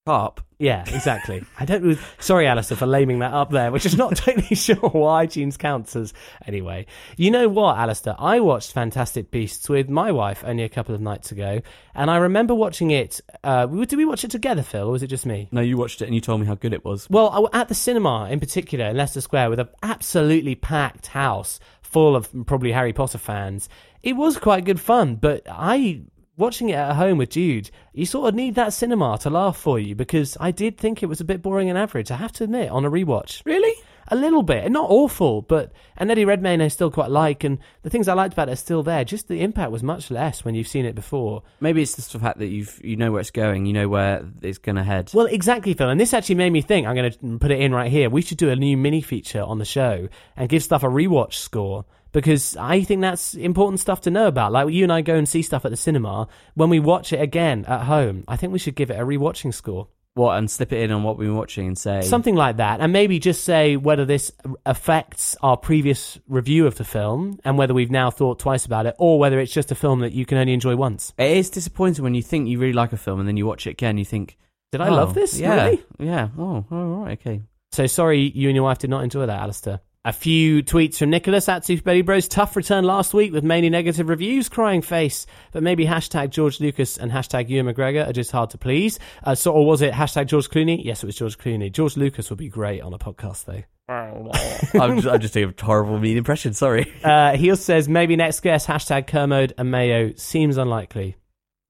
Carp. Yeah, exactly. I don't. Sorry, Alistair, for laming that up there, which is not totally sure why iTunes counts as. Anyway, you know what, Alistair? I watched Fantastic Beasts with my wife only a couple of nights ago, and I remember watching it. Uh, did we watch it together, Phil, or was it just me? No, you watched it and you told me how good it was. Well, I- at the cinema in particular in Leicester Square with an absolutely packed house full of probably Harry Potter fans, it was quite good fun. But I, watching it at home with Jude, you sort of need that cinema to laugh for you because I did think it was a bit boring and average, I have to admit, on a rewatch. Really? A little bit. Not awful, but. And Eddie Redmayne I still quite like, and the things I liked about it are still there. Just the impact was much less when you've seen it before. Maybe it's just the fact that you've you know where it's going, you know where it's going to head. Well, exactly, Phil. And this actually made me think. I'm going to put it in right here. We should do a new mini feature on the show and give stuff a rewatch score because I think that's important stuff to know about. Like you and I go and see stuff at the cinema. When we watch it again at home, I think we should give it a rewatching score. What and slip it in on what we've been watching and say Something like that. And maybe just say whether this affects our previous review of the film and whether we've now thought twice about it or whether it's just a film that you can only enjoy once. It is disappointing when you think you really like a film and then you watch it again. and You think, Did I "Oh, love this? Yeah, Really? yeah. Oh, all right, okay. So sorry you and your wife did not enjoy that, Alistair. A few tweets from Nicholas at Super Baby Bros. Tough return last week with mainly negative reviews, crying face. But maybe hashtag George Lucas and hashtag Ewan McGregor are just hard to please. Uh, so, or was it hashtag George Clooney? Yes, it was George Clooney. George Lucas would be great on a podcast, though. I'm, just, I'm just doing a horrible mean impression. Sorry. Uh, he also says maybe next guest hashtag Kermode and Mayo seems unlikely.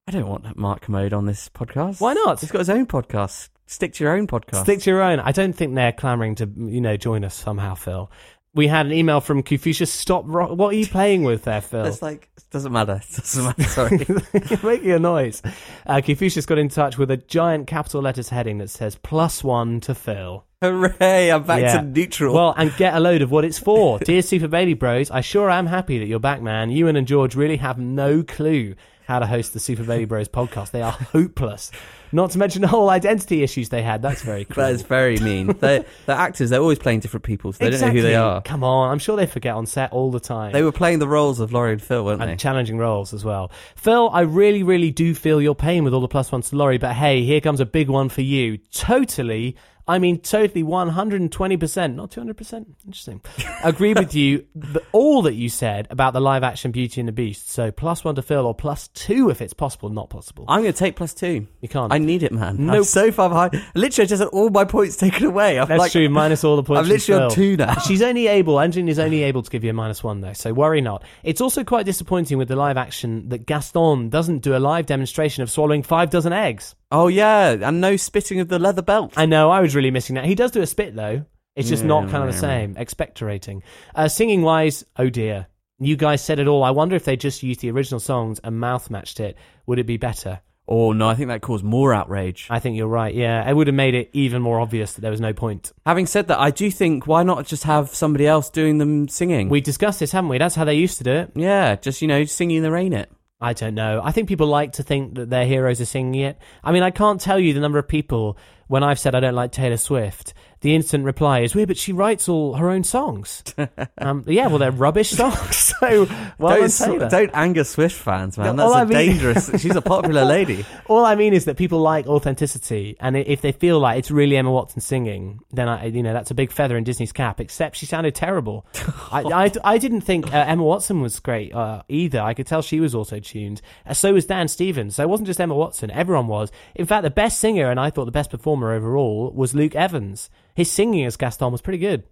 I don't want Mark Kermode on this podcast. Why not? He's got his own podcast. Stick to your own podcast. Stick to your own. I don't think they're clamoring to, you know, join us somehow, Phil. We had an email from Confucius. Stop. Ro- what are you playing with there, Phil? It's like it doesn't matter. It doesn't matter. Sorry. You're making a noise. Uh, Confucius got in touch with a giant capital letters heading that says plus one to Phil. Hooray! I'm back Yeah. to neutral. Well, and get a load of what it's for. Dear Super Baby Bros, I sure am happy that you're back, man. Ewan and George really have no clue how to host the Super Baby Bros podcast. They are hopeless. Not to mention the whole identity issues they had. That's very cool. that is very mean. They're, they're actors. They're always playing different people, so they don't know who they are. Come on, I'm sure they forget on set all the time. They were playing the roles of Laurie and Phil, weren't they? and challenging roles as well. Phil, I really, really do feel your pain with all the plus ones to Laurie, but hey, here comes a big one for you. Totally I mean, totally 120%, not 200%. Interesting. Agree with you, th- all that you said about the live action Beauty and the Beast. So plus one to Phil or plus two if it's possible, not possible. I'm going to take plus two. You can't. I need it, man. Nope. I'm so far behind. Literally, I just had all my points taken away. I'm That's like, true, minus all the points. I'm literally on two now. She's only able, Angeline is only able to give you a minus one, though, so worry not. It's also quite disappointing with the live action that Gaston doesn't do a live demonstration of swallowing five dozen eggs. Oh yeah, and no spitting of the leather belt. I know, I was really missing that. He does do a spit, though. It's just not kind of the same. Expectorating. Uh, singing wise, oh dear. You guys said it all. I wonder if they just used the original songs and mouth matched it. Would it be better? Oh no, I think that caused more outrage. I think you're right, yeah. It would have made it even more obvious that there was no point. Having said that, I do think why not just have somebody else doing them singing? We discussed this, haven't we? That's how they used to do it. yeah, just you know, singing in the rain. It. I don't know. I think people like to think that their heroes are singing it. I mean, I can't tell you the number of people when I've said I don't like Taylor Swift. The instant reply is, "Weird, but she writes all her own songs." um, yeah, well, they're rubbish songs. so, well don't, don't anger Swift fans, man. All That's a I mean- dangerous. She's a popular lady. All I mean is that people like authenticity, and if they feel like it's really Emma Watson singing, then I, you know, that's a big feather in Disney's cap. Except she sounded terrible. I, I, I didn't think uh, Emma Watson was great uh, either. I could tell she was also tuned. Uh, so was Dan Stevens. So it wasn't just Emma Watson. Everyone was. In fact, the best singer, and I thought the best performer overall, was Luke Evans. His singing as Gaston was pretty good.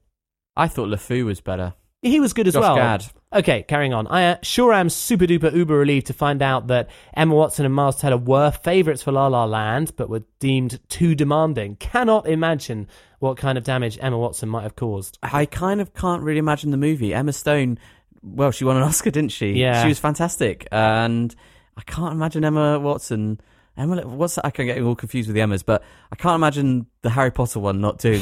I thought LeFou was better. He was good as Josh well. Gad. Okay, carrying on. I uh, sure am super duper uber relieved to find out that Emma Watson and Miles Teller were favourites for La La Land, but were deemed too demanding. Cannot imagine what kind of damage Emma Watson might have caused. I kind of can't really imagine the movie. Emma Stone, well, she won an Oscar, didn't she? Yeah. She was fantastic. And I can't imagine Emma Watson. Emma, what's that? I can get all confused with the Emmas, but I can't imagine the Harry Potter one not doing.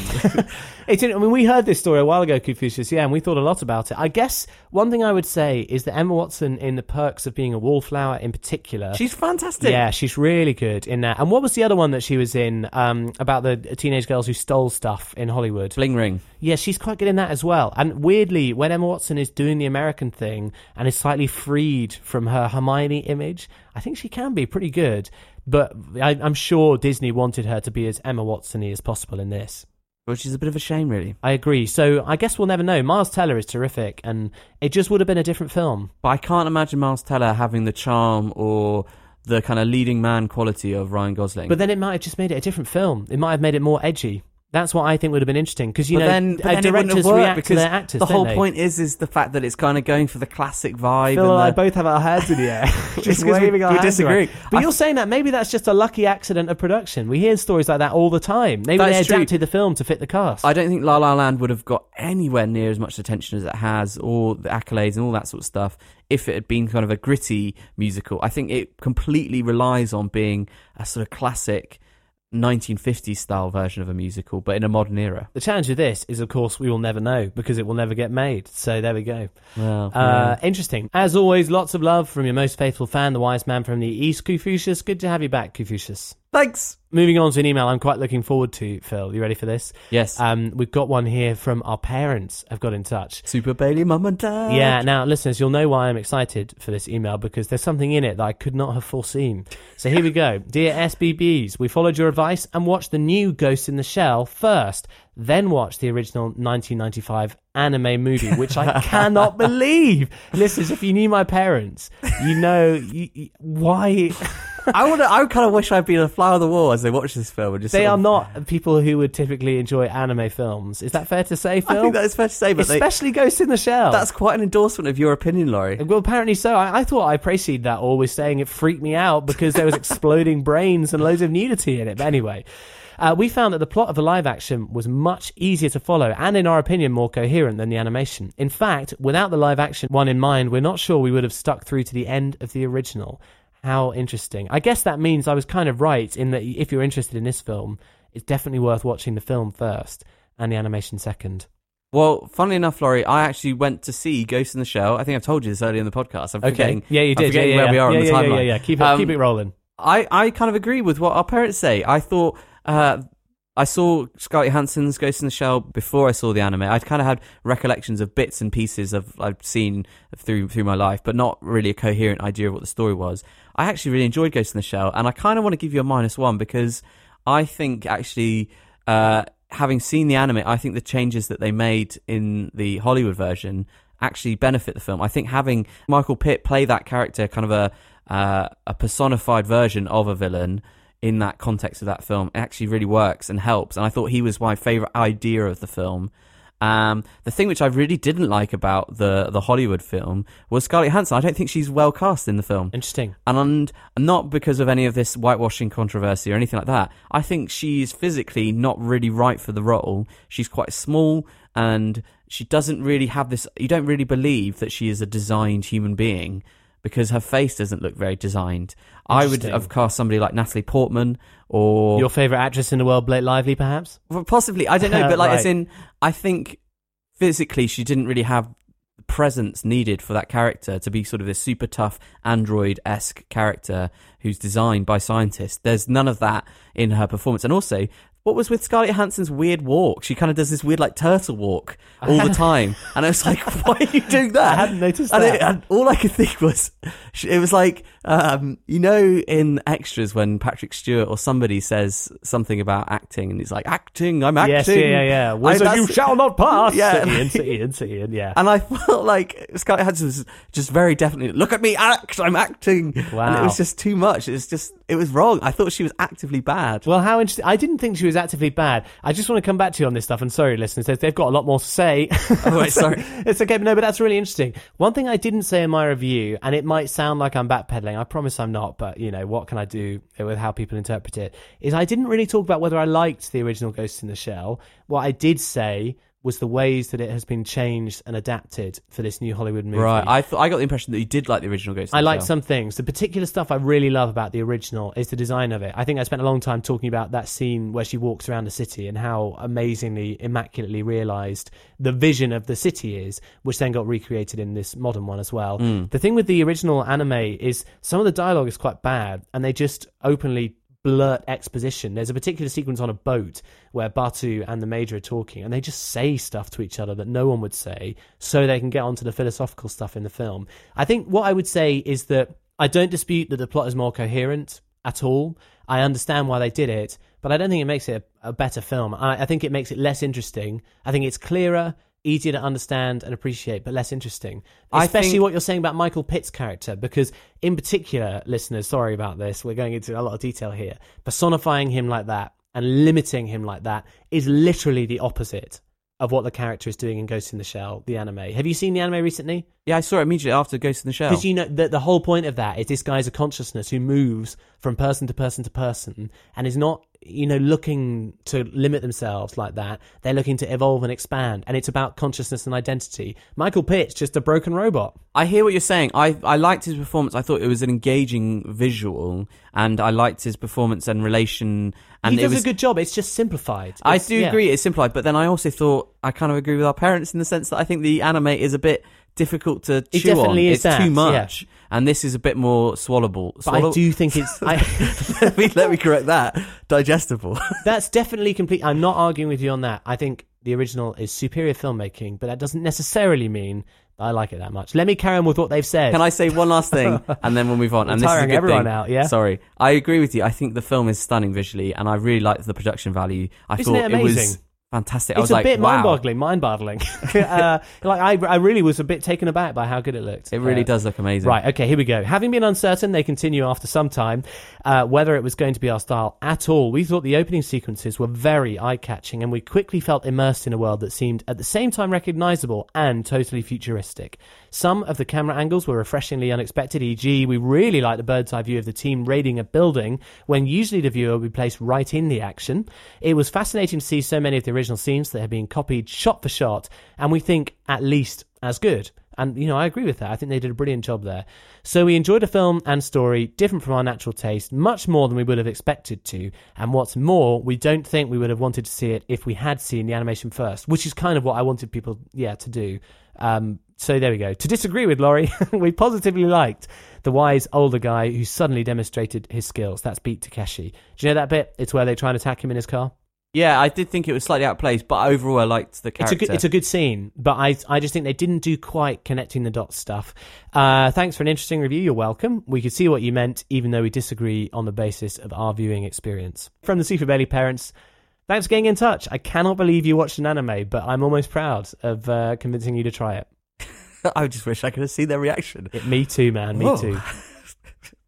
It's, I mean, we heard this story a while ago, Confucius, yeah, and we thought a lot about it. I guess one thing I would say is that Emma Watson, in The Perks of Being a Wallflower in particular, She's fantastic. Yeah, she's really good in that. And what was the other one that she was in um, about the teenage girls who stole stuff in Hollywood? Bling Ring. Yeah, she's quite good in that as well. And weirdly, when Emma Watson is doing the American thing and is slightly freed from her Hermione image, I think she can be pretty good. But I, I'm sure Disney wanted her to be as Emma As possible in this. Which is a bit of a shame, really. I agree. So I guess we'll never know. Miles Teller is terrific, and it just would have been a different film. But I can't imagine Miles Teller having the charm or the kind of leading man quality of Ryan Gosling. But then it might have just made it a different film. It might have made it more edgy. That's what I think would have been interesting because you but know then, but then directors have worked react to their actors. the whole they? point is is the fact that it's kind of going for the classic vibe. Phil and and I the- both have our hands in the air, Just just 'cause we- waving our we hands disagree. around. But I- you're saying that maybe that's just a lucky accident of production. We hear stories like that all the time. Maybe That's they true. adapted the film to fit the cast. I don't think La La Land would have got anywhere near as much attention as it has, or the accolades and all that sort of stuff, if it had been kind of a gritty musical. I think it completely relies on being a sort of classic 1950s style version of a musical, but in a modern era. The challenge with this is, of course, we will never know because it will never get made. So there we go. Well, Uh, Interesting. As always, lots of love from your most faithful fan, the wise man from the East, Confucius. Good to have you back, Confucius. Thanks. Moving on to an email I'm quite looking forward to, Phil. You ready for this? Yes. Um, we've got one here from our parents have got in touch. Super Baby, Mum and Dad. Yeah, now listeners, you'll know why I'm excited for this email because there's something in it that I could not have foreseen. So here we go. Dear SBBs, we followed your advice and watched the new Ghost in the Shell first, then watched the original 1995 anime movie, which I cannot believe. Listeners, if you knew my parents, you know you, you- why. I would. I kind of wish I'd been a fly on the wall as they watch this film. And just They are of- not people who would typically enjoy anime films. Is that fair to say, Phil? I think that is fair to say, but they- especially Ghost in the Shell. That's quite an endorsement of your opinion, Laurie. Well, apparently so. I, I thought I preceded that all with saying it freaked me out because there was exploding brains and loads of nudity in it. But anyway, uh, we found that the plot of the live action was much easier to follow and, in our opinion, more coherent than the animation. In fact, without the live action one in mind, we're not sure we would have stuck through to the end of the original. How interesting. I guess that means I was kind of right in that if you're interested in this film, it's definitely worth watching the film first and the animation second. Well, funnily enough, Laurie, I actually went to see Ghost in the Shell. I think I've told you this earlier in the podcast. I'm Okay. forgetting. Yeah, you I'm did. forgetting Yeah, where yeah, we are yeah. on the Yeah, yeah, timeline. yeah, yeah. Keep it- keep it rolling. I, I kind of agree with what our parents say. I thought uh, I saw Scarlett Johansson's Ghost in the Shell before I saw the anime. I'd kind of had recollections of bits and pieces of I've seen through through my life, but not really a coherent idea of what the story was. I actually really enjoyed Ghost in the Shell, and I kind of want to give you a minus one because I think actually uh, having seen the anime, I think the changes that they made in the Hollywood version actually benefit the film. I think having Michael Pitt play that character, kind of a uh, a personified version of a villain in that context of that film, it actually really works and helps. And I thought he was my favorite idea of the film. Um, the thing which I really didn't like about the the Hollywood film was Scarlett Johansson. I don't think she's well cast in the film. Interesting. And, and not because of any of this whitewashing controversy or anything like that. I think she's physically not really right for the role. She's quite small and she doesn't really have this. You don't really believe that she is a designed human being because her face doesn't look very designed. I would have cast somebody like Natalie Portman or Your favorite actress in the world, Blake Lively, perhaps? well, possibly. I don't know, but like, as in, I think physically she didn't really have the presence needed for that character to be sort of this super tough android esque character who's designed by scientists. There's none of that in her performance, and also. What was with Scarlett Johansson's weird walk? She kind of does this weird, like turtle walk all the time, and I was like, "Why are you doing that?" I hadn't noticed and that. It, and all I could think was, it was like, um, you know, in extras when Patrick Stewart or somebody says something about acting, and he's like, "Acting, I'm acting." Yes, yeah, yeah, yeah. I- you shall not pass. Yeah, Sir Ian, Sir Ian, Sir Ian, yeah. and I felt like Scarlett Johansson was just very definitely, look at me act, I'm acting. And it was just too much. It was just, it was wrong. I thought she was actively bad. Well, how interesting. I didn't think she was actively bad. I just want to come back to you on this stuff. And sorry, listeners, they've- got a lot more to say. Oh, wait, sorry. it's okay. but No, but that's really interesting. One thing I didn't say in my review, and it might sound like I'm backpedaling. I promise I'm not, but you know, what can I do with how people interpret it? Is I didn't really talk about whether I liked the original Ghost in the Shell. What I did say was the ways that it has been changed and adapted for this new Hollywood movie. Right. I thought, I got the impression that you did like the original Ghost I like some things. The particular stuff I really love about the original is the design of it. I think I spent a long time talking about that scene where she walks around the city and how amazingly, immaculately realized the vision of the city is, which then got recreated in this modern one as well. Mm. The thing with the original anime is some of the dialogue is quite bad and they just openly blurt exposition. There's a particular sequence on a boat where Batou and the Major are talking, and they just say stuff to each other that no one would say, so they can get onto the philosophical stuff in the film. I think what I would say is that I don't dispute that the plot is more coherent at all. I understand why they did it, but I don't think it makes it a, a better film. I, I think it makes it less interesting. I think it's clearer. Easier to understand and appreciate, but less interesting. Especially think- what you're saying about Michael Pitt's character, because in particular, listeners, sorry about this, we're going into a lot of detail here. Personifying him like that and limiting him like that is literally the opposite of what the character is doing in Ghost in the Shell, the anime. Have you seen the anime recently? Yeah, I saw it immediately after Ghost in the Shell. Because you know the the whole point of that is this guy's a consciousness who moves from person to person to person and is not you know looking to limit themselves like that. They're looking to evolve and expand, and it's about consciousness and identity. Michael Pitt's just a broken robot. I hear what you're saying. I I liked his performance. I thought it was an engaging visual, and I liked his performance and relation. And he it does was a good job. It's just simplified. I do yeah. agree it's simplified, but then I also thought I kind of agree with our parents in the sense that I think the anime is a bit difficult to It chew on. definitely is it's that, too yeah. And this is a bit more swallowable. But I do think it's. I, let, me, let me correct that. Digestible. That's definitely complete. I'm not arguing with you on that. I think the original is superior filmmaking, but that doesn't necessarily mean that I like it that much. Let me carry on with what they've said. Can I say one last thing and then we'll move on? And this is a good everyone thing. out, yeah? Sorry, I agree with you. I think the film is stunning visually, and I really liked the production value. I Isn't thought it amazing? was fantastic. I It's was a like, bit wow. mind-boggling, mind-boggling. uh, like I, I really was a bit taken aback by how good it looked. It really Uh, does look amazing. Right, okay, here we go. Having been uncertain, they continue after some time uh, whether it was going to be our style at all. We thought the opening sequences were very eye catching, and we quickly felt immersed in a world that seemed at the same time recognizable and totally futuristic. Some of the camera angles were refreshingly unexpected, e.g., we really liked the bird's eye view of the team raiding a building when usually the viewer would be placed right in the action. It was fascinating to see so many of the original scenes that had been copied shot for shot, and we think at least as good. And, you know, I agree with that. I think they did a brilliant job there. So we enjoyed a film and story different from our natural taste, much more than we would have expected to. And what's more, we don't think we would have wanted to see it if we had seen the animation first, which is kind of what I wanted people, yeah, to do. Um, so there we go. To disagree with Laurie, we positively liked the wise older guy who suddenly demonstrated his skills. That's Beat Takeshi. Do you know that bit? It's where they try and attack him in his car. Yeah, I did think it was slightly out of place, but overall I liked the It's character. a good, it's a good scene, but I, I just think they didn't do quite connecting the dots stuff. Uh, thanks for an interesting review. You're welcome. We could see what you meant, even though we disagree on the basis of our viewing experience. From the Super Baby parents, Thanks for getting in touch. I cannot believe you watched an anime, but I'm almost proud of uh, convincing you to try it. I just wish I could have seen their reaction. It- me too, man. Me Whoa. too.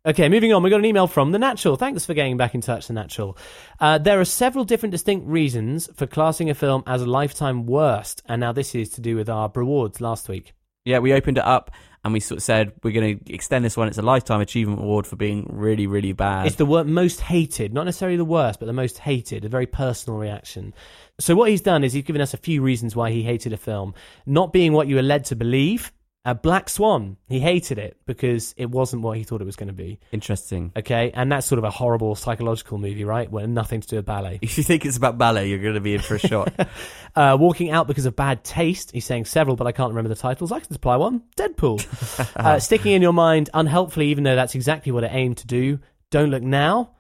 Okay, moving on. We got an email from The Natural. Thanks for getting back in touch, The Natural. Uh, there are several different distinct reasons for classing a film as a lifetime worst, and now this is to do with our rewards last week. Yeah, we opened it up and we sort of said we're going to extend this one. It's a lifetime achievement award for being really, really bad. It's the wor- most hated, not necessarily the worst, but the most hated, a very personal reaction. So, what he's done is he's given us a few reasons why he hated a film. Not being what you were led to believe. Uh, Black Swan, he hated it because it wasn't what he thought it was going to be. Interesting. Okay, and that's sort of a horrible psychological movie, right? Where nothing to do with ballet. If you think it's about ballet, you're going to be in for a shock. Uh, walking out because of bad taste. He's saying several, but I can't remember the titles. I can supply one. Deadpool. uh, sticking in your mind unhelpfully, even though that's exactly what it aimed to do. Don't look now.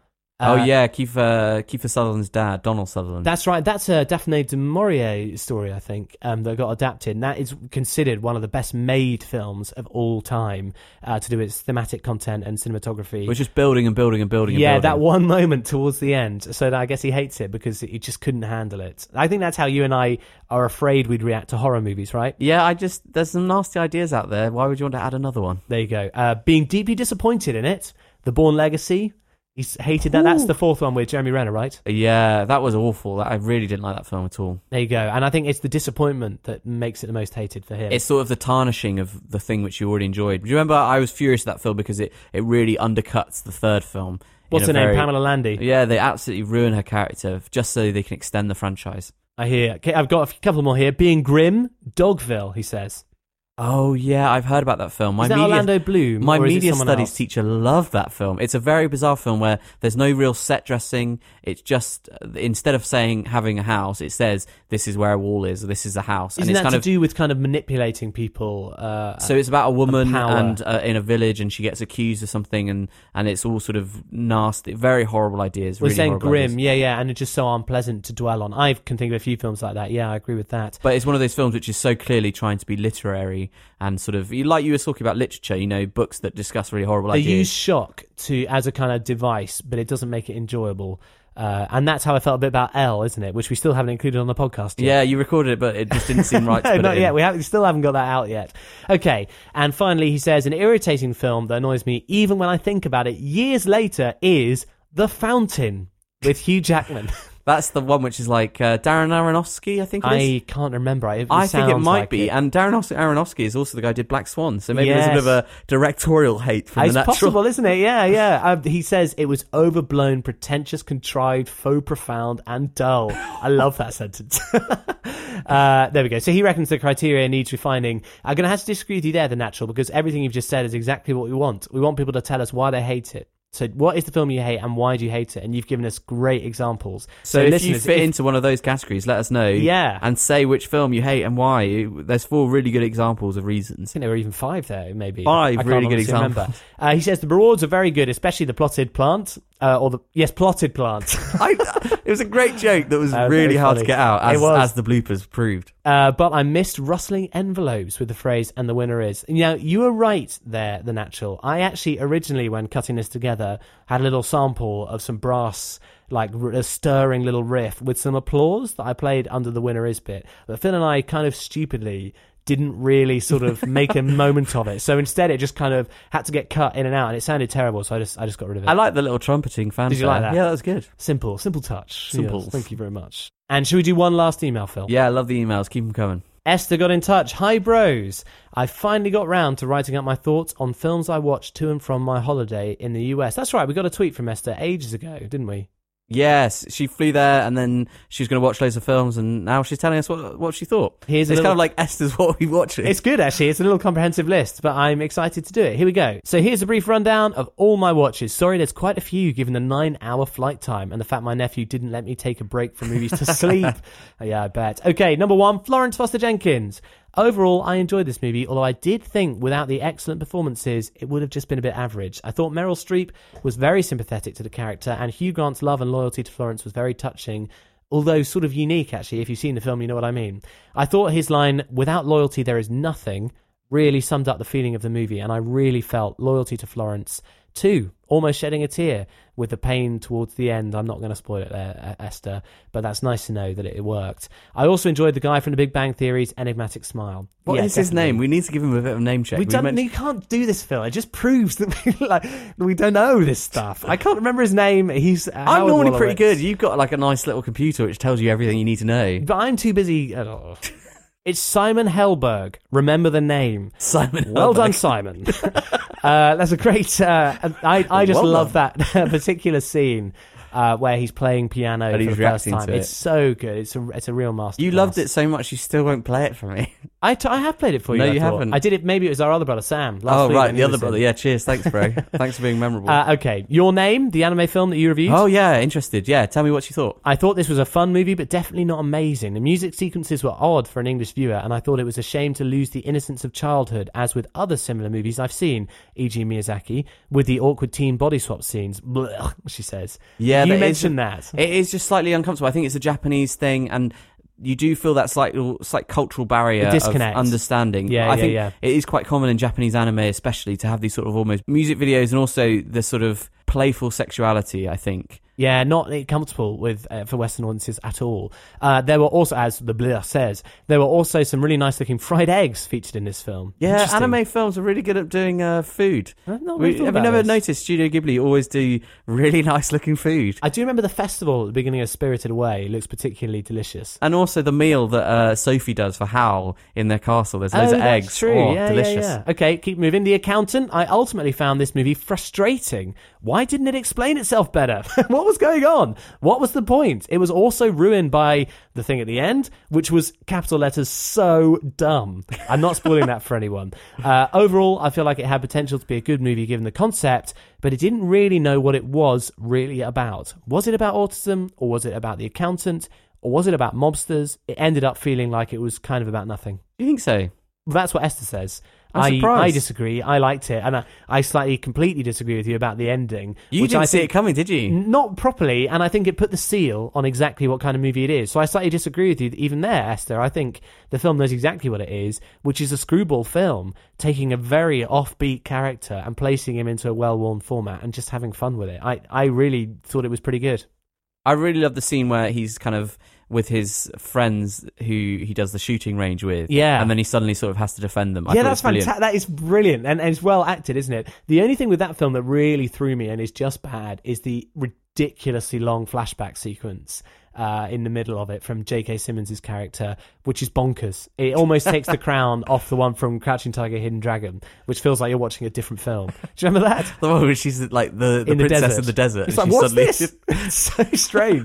Oh Uh, yeah, Kiefer Kiefer Sutherland's dad, Donald Sutherland. That's right. That's a Daphne du Maurier story, I think, um, that got adapted. And that is considered one of the best made films of all time uh, to do its thematic content and cinematography. We're just building and building and building. yeah, and building. that one moment towards the end. So that I guess he hates it because he just couldn't handle it. I think that's how you and I are afraid we'd react to horror movies, right? Yeah, I just there's some nasty ideas out there. Why would you want to add another one? There you go. Uh, being deeply disappointed in it. The Bourne Legacy. He's hated that. That's the fourth one with Jeremy Renner, right? Yeah, that was awful. I really didn't like that film at all. There you go. And I think it's the disappointment that makes it the most hated for him. It's sort of the tarnishing of the thing which you already enjoyed. Do you remember I was furious at that film because it, it really undercuts the third film. What's her name? very- Pamela Landy. Yeah, they absolutely ruin her character just so they can extend the franchise. I hear. Okay, I've got a couple more here. Being grim, Dogville, he says. Oh yeah, I've heard about that film. My Is that media, Orlando Bloom, My or is it media studies else? teacher loved that film. It's a very bizarre film where there's no real set dressing. It's just instead of saying having a house, it says this is where a wall is, this is a house, Isn't and it's that kind to of do with kind of manipulating people? Uh, so it's about a woman power. and uh, in a village, and she gets accused of something, and and it's all sort of nasty, very horrible ideas. We're really saying grim, ideas. yeah, yeah, and it's just so unpleasant to dwell on. I can think of a few films like that. Yeah, I agree with that. But it's one of those films which is so clearly trying to be literary and sort of like you were talking about literature, you know, books that discuss really horrible They ideas. use shock to as a kind of device, but it doesn't make it enjoyable. Uh, and that's how I felt a bit about L, isn't it? Which we still haven't included on the podcast. Yet. Yeah, you recorded it, but it just didn't seem right. to no, not yet. We, have, we still haven't got that out yet. Okay, and finally, he says an irritating film that annoys me even when I think about it years later is The Fountain with Hugh Jackman. That's the one which is like uh, Darren Aronofsky, I think it is. I can't remember. It I think it sounds might like be. it. And Darren Aronofsky is also the guy who did Black Swan, so maybe there's a bit of a directorial hate from It's the natural. possible, isn't it? Yeah, yeah. Uh, he says it was overblown, pretentious, contrived, faux profound, and dull. I love that sentence. uh, there we go. So he reckons the criteria needs refining. I'm going to have to disagree with you there, the natural, because everything you've just said is exactly what we want. We want people to tell us why they hate it. So, what is the film you hate, and why do you hate it? And you've given us great examples. So, if you fit if- into one of those categories, let us know. Yeah. And say which film you hate and why. There's four really good examples of reasons. I think there were even five there, maybe. Five really good examples. Uh, he says the rewards are very good, especially the plotted plant, uh, or the yes, plotted plant. I, it was a great joke that was Uh, really hard funny. to get out, as, as the bloopers proved. Uh, but I missed rustling envelopes with the phrase "and the winner is." Now you were right there, the natural. I actually originally, when cutting this together, had a little sample of some brass, like r- a stirring little riff with some applause that I played under the winner is bit. But Phil and I kind of stupidly didn't really sort of make a moment of it. So instead, it just kind of had to get cut in and out, and it sounded terrible. So I just I just got rid of it. I like the little trumpeting fanfare. Did you like that? Yeah, that was good. Simple, simple touch. Simple. Yes, thank you very much. And should we do one last email, Phil? Yeah, I love the emails. Keep them coming. Esther got in touch. Hi, bros. I finally got round to writing up my thoughts on films I watched to and from my holiday in the US. That's right, we got a tweet from Esther ages ago, didn't we? Yes, she flew there and then she was going to watch loads of films, and now she's telling us what what she thought. Here's it's little- kind of like Esther's what we watching. It's good, actually. It's a little comprehensive list, but I'm excited to do it. Here we go. So here's a brief rundown of all my watches. Sorry, there's quite a few given the nine hour flight time and the fact my nephew didn't let me take a break from movies to sleep. yeah, I bet. Okay, number one, Florence Foster Jenkins. Overall, I enjoyed this movie, although I did think without the excellent performances, it would have just been a bit average. I thought Meryl Streep was very sympathetic to the character, and Hugh Grant's love and loyalty to Florence was very touching, although sort of unique, actually. If you've seen the film, you know what I mean. I thought his line, without loyalty, there is nothing, really summed up the feeling of the movie, and I really felt loyalty to Florence Two, almost shedding a tear with the pain towards the end. I'm not going to spoil it there, uh, Esther, but that's nice to know that it worked. I also enjoyed the guy from The Big Bang Theory's enigmatic smile. What is Yeah, his definitely. name? We need to give him a bit of a name check. We don't. mentioned- You can't do this, Phil. It just proves that we like we don't know this stuff. I can't remember his name. He's. I'm Howard normally Wolowitz. pretty good. You've got like a nice little computer which tells you everything you need to know. but I'm too busy. oh. It's Simon Helberg. Remember the name. Simon. Well Helberg. done, Simon. uh, that's a great. Uh, I I just Well love that particular scene uh, where he's playing piano And for he's the first reacting time. to It's so good. It's a it's a real master. You loved it so much you still won't play it for me. I, t- I have played it for you. No, I you thought. haven't. I did it. Maybe it was our other brother Sam. Last oh week right, when the other was brother. in. Yeah, cheers. Thanks, bro. Thanks for being memorable. Uh, okay, your name, the anime film that you reviewed. oh yeah, interested. Yeah, tell me what you thought. I thought this was a fun movie, but definitely not amazing. The music sequences were odd for an English viewer, and I thought it was a shame to lose the innocence of childhood, as with other similar movies I've seen, e.g., Miyazaki, with the awkward teen body swap scenes. Blech, she says. Yeah, you that is- mentioned that. It is just slightly uncomfortable. I think it's a Japanese thing, and you do feel that slight, slight cultural barrier The disconnect. of understanding. Yeah, I yeah, think yeah. it is quite common in Japanese anime, especially to have these sort of almost music videos and also the sort of playful sexuality. I think. Yeah, not comfortable with uh, for Western audiences at all. Uh, there were also, as the blur says, there were also some really nice looking fried eggs featured in this film. Yeah, anime films are really good at doing uh, food. We- really thought have you never this. noticed Studio Ghibli always do really nice looking food? I do remember the festival at the beginning of Spirited Away. It looks particularly delicious. And also the meal that uh, Sophie does for Howl in their castle. There's loads oh, of eggs. True. Oh, yeah, delicious. Yeah, yeah. Okay, keep moving. The Accountant. I ultimately found this movie frustrating. Why didn't it explain itself better? what was going on? What was the point? It was also ruined by the thing at the end, which was capital letters so dumb. I'm not spoiling that for anyone. Uh, overall, I feel like it had potential to be a good movie given the concept, but it didn't really know what it was really about. Was it about autism, or was it about the accountant, or was it about mobsters? It ended up feeling like it was kind of about nothing. Do you think so? Well, that's what Esther says. I'm I, surprised. I disagree. I liked it, and I, I slightly, completely disagree with you about the ending. You which didn't I see think- it coming, did you? Not properly, and I think it put the seal on exactly what kind of movie it is. So I slightly disagree with you even there, Esther. I think the film knows exactly what it is, which is a screwball film, taking a very offbeat character and placing him into a well-worn format and just having fun with it. I, I really thought it was pretty good. I really love the scene where he's kind of with his friends who he does the shooting range with. Yeah. And then he suddenly sort of has to defend them. I yeah, that's fantastic. That is brilliant, and, and it's well acted, isn't it? The only thing with that film that really threw me and is just bad is the ridiculously long flashback sequence uh, in the middle of it from J.K. Simmons' character, which is bonkers. It almost takes the crown off the one from Crouching Tiger, Hidden Dragon, which feels like you're watching a different film. Do you remember that? The one where she's like the, the in princess desert. in the desert. It's like, what's suddenly- this? It's so strange.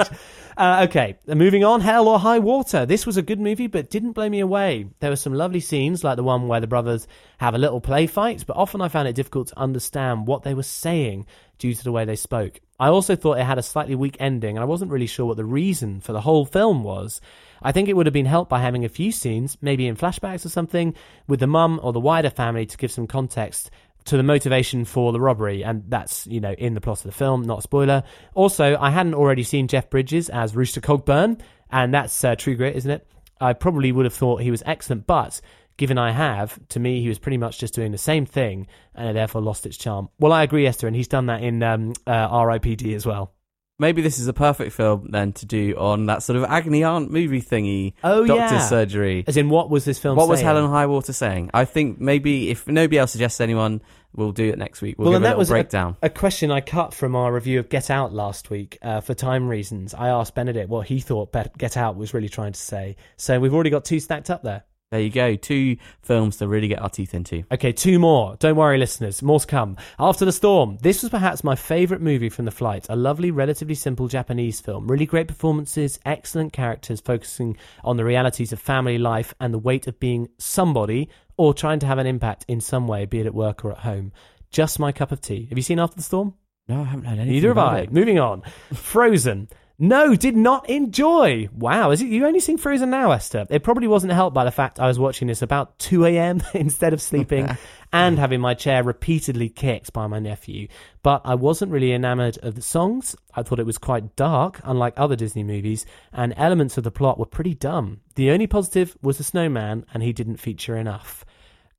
Uh, okay, moving on. Hell or High Water. This was a good movie, but didn't blow me away. There were some lovely scenes, like the one where the brothers have a little play fight, but often I found it difficult to understand what they were saying due to the way they spoke. I also thought it had a slightly weak ending, and I wasn't really sure what the reason for the whole film was. I think it would have been helped by having a few scenes, maybe in flashbacks or something, with the mum or the wider family to give some context to the motivation for the robbery, and that's you know in the plot of the film, not spoiler. Also, I hadn't already seen Jeff Bridges as Rooster Cogburn, and that's uh, True Grit, isn't it? I probably would have thought he was excellent, but given I have, to me, he was pretty much just doing the same thing, and it therefore lost its charm. Well, I agree, Esther, and he's done that in um, uh, R.I.P.D. as well. Maybe this is a perfect film then to do on that sort of agony aunt movie thingy. Oh, Doctor's yeah. surgery. As in, what was this film? What was? Helen Highwater saying? I think maybe if nobody else suggests anyone, we'll do it next week. We'll, give and a that was a- breakdown. A, question I cut from our review of Get Out last week uh, for time reasons. I asked Benedict what he thought Get Out was really trying to say. So we've already got two stacked up there. There you go. Two films to really get our teeth into. Okay, two more. Don't worry, listeners. More to come. After the Storm. This was perhaps my favourite movie from the flight. A lovely, relatively simple Japanese film. Really great performances, excellent characters focusing on the realities of family life and the weight of being somebody or trying to have an impact in some way, be it at work or at home. Just my cup of tea. Have you seen After the Storm? No, I haven't heard anything. Neither have I. it. Moving on. Frozen. No, did not enjoy. Wow, is it you only seen Frozen now, Esther? It probably wasn't helped by the fact I was watching this about 2 a.m. instead of sleeping and having my chair repeatedly kicked by my nephew. But I wasn't really enamored of the songs. I thought it was quite dark, unlike other Disney movies, and elements of the plot were pretty dumb. The only positive was the snowman, and he didn't feature enough.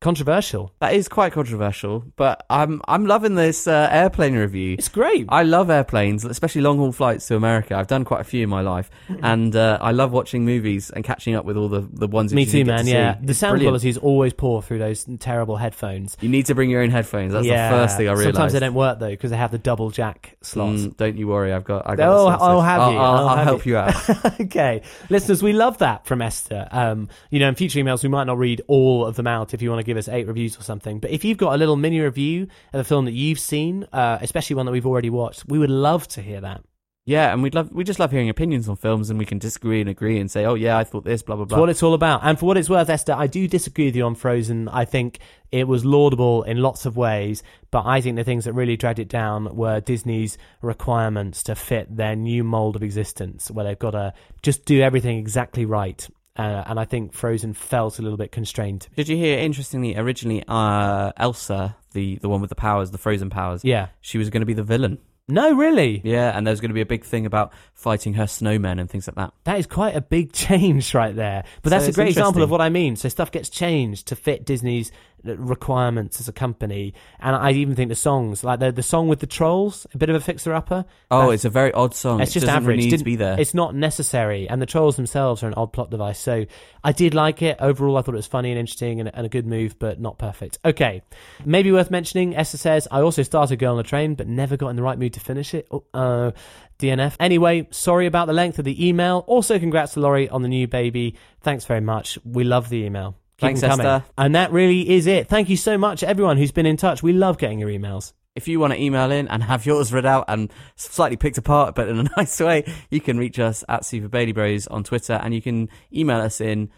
Controversial. That is quite controversial, but I'm I'm loving this uh, airplane review. It's great. I love airplanes, especially long haul flights to America. I've done quite a few in my life, and uh, I love watching movies and catching up with all the the ones. Me too, man. to Yeah, the sound brilliant. quality is always poor through those terrible headphones. You need to bring your own headphones. That's yeah. the first thing I realized. Sometimes they don't work though because they have the double jack slots. Mm, don't you worry, I've got. I've got Oh. I'll have I'll, you. I'll, I'll I'll have help you. you out. okay, listeners, we love that from Esther. Um, you know, in future emails, we might not read all of them out if you want to give us eight reviews or something. But if you've got a little mini review of a film that you've seen, uh, especially one that we've already watched, we would love to hear that. yeah, and we'd love we just love hearing opinions on films, and we can disagree and agree and say, oh yeah, I thought this, blah blah blah. what it's all about. And for what it's worth, Esther, I do disagree with you on Frozen. I think it was laudable in lots of ways, but I think the things that really dragged it down were Disney's requirements to fit their new mold of existence, where they've got to just do everything exactly right. Uh, and I think Frozen felt a little bit constrained. Did you hear? Interestingly, originally, uh, Elsa, the the one with the powers, the frozen powers, Yeah. she was going to be the villain. No, really? Yeah, and there's going to be a big thing about fighting her snowmen and things like that. That is quite a big change right there. But So that's a great example of what I mean. So stuff gets changed to fit Disney's requirements as a company. And I even think the songs, like the the song with the trolls, a bit of a fixer upper. Oh, it's a very odd song. It's It just doesn't average. need to Didn't- be there. It's not necessary, and the trolls themselves are an odd plot device. So I did like it overall. I thought it was funny and interesting and, and a good move, but not perfect. Okay, maybe worth mentioning. Esther says I also started Girl on a Train, but never got in the right mood to finish it. Oh, uh, DNF. Anyway, sorry about the length of the email. Also, congrats to Laurie on the new baby. Thanks very much. We love the email. Thanks, coming. Esther. And that really is it. Thank you so much, everyone who's been in touch. We love getting your emails. If you want to email in and have yours read out and slightly picked apart, but in a nice way, you can reach us at Super Baby Bros on Twitter and you can email us in